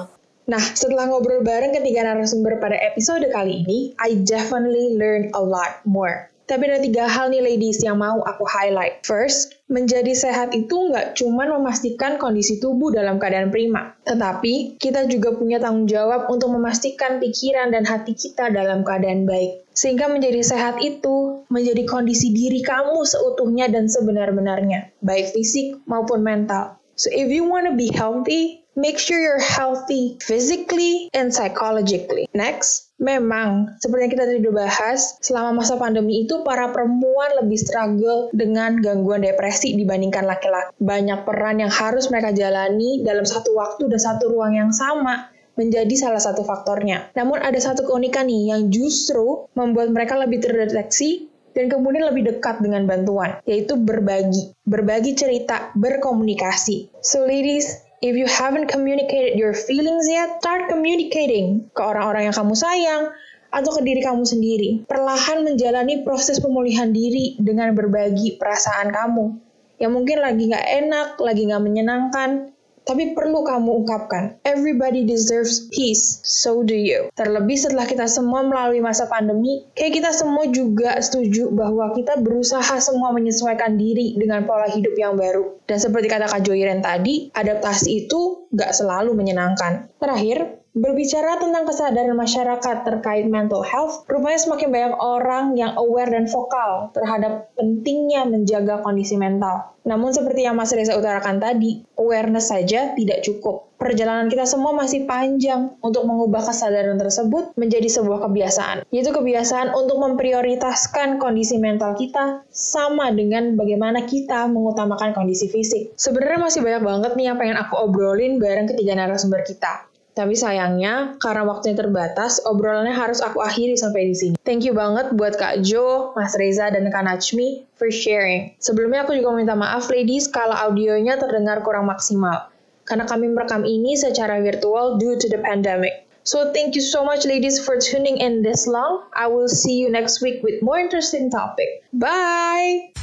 Nah, setelah ngobrol bareng ketiga narasumber pada episode kali ini, I definitely learned a lot more. Tapi ada tiga hal nih ladies yang mau aku highlight. First, menjadi sehat itu nggak cuma memastikan kondisi tubuh dalam keadaan prima, tetapi kita juga punya tanggung jawab untuk memastikan pikiran dan hati kita dalam keadaan baik. Sehingga menjadi sehat itu menjadi kondisi diri kamu seutuhnya dan sebenar-benarnya, baik fisik maupun mental. So if you want to be healthy, make sure you're healthy physically and psychologically. Next, memang seperti yang kita tadi udah bahas, selama masa pandemi itu para perempuan lebih struggle dengan gangguan depresi dibandingkan laki-laki. Banyak peran yang harus mereka jalani dalam satu waktu dan satu ruang yang sama menjadi salah satu faktornya. Namun ada satu keunikan nih yang justru membuat mereka lebih terdeteksi dan kemudian lebih dekat dengan bantuan, yaitu berbagi, berbagi cerita, berkomunikasi. So ladies, If you haven't communicated your feelings yet, start communicating ke orang-orang yang kamu sayang atau ke diri kamu sendiri. Perlahan menjalani proses pemulihan diri dengan berbagi perasaan kamu yang mungkin lagi nggak enak, lagi nggak menyenangkan, tapi perlu kamu ungkapkan. Everybody deserves peace, so do you. Terlebih setelah kita semua melalui masa pandemi, kayak kita semua juga setuju bahwa kita berusaha semua menyesuaikan diri dengan pola hidup yang baru. Dan seperti kata Kak Joyren tadi, adaptasi itu nggak selalu menyenangkan. Terakhir, Berbicara tentang kesadaran masyarakat terkait mental health, rupanya semakin banyak orang yang aware dan vokal terhadap pentingnya menjaga kondisi mental. Namun seperti yang Mas Reza utarakan tadi, awareness saja tidak cukup. Perjalanan kita semua masih panjang untuk mengubah kesadaran tersebut menjadi sebuah kebiasaan. Yaitu kebiasaan untuk memprioritaskan kondisi mental kita sama dengan bagaimana kita mengutamakan kondisi fisik. Sebenarnya masih banyak banget nih yang pengen aku obrolin bareng ketiga narasumber kita. Tapi sayangnya, karena waktunya terbatas, obrolannya harus aku akhiri sampai di sini. Thank you banget buat Kak Jo, Mas Reza, dan Kak Najmi for sharing. Sebelumnya aku juga minta maaf ladies kalau audionya terdengar kurang maksimal. Karena kami merekam ini secara virtual due to the pandemic. So thank you so much ladies for tuning in this long. I will see you next week with more interesting topic. Bye!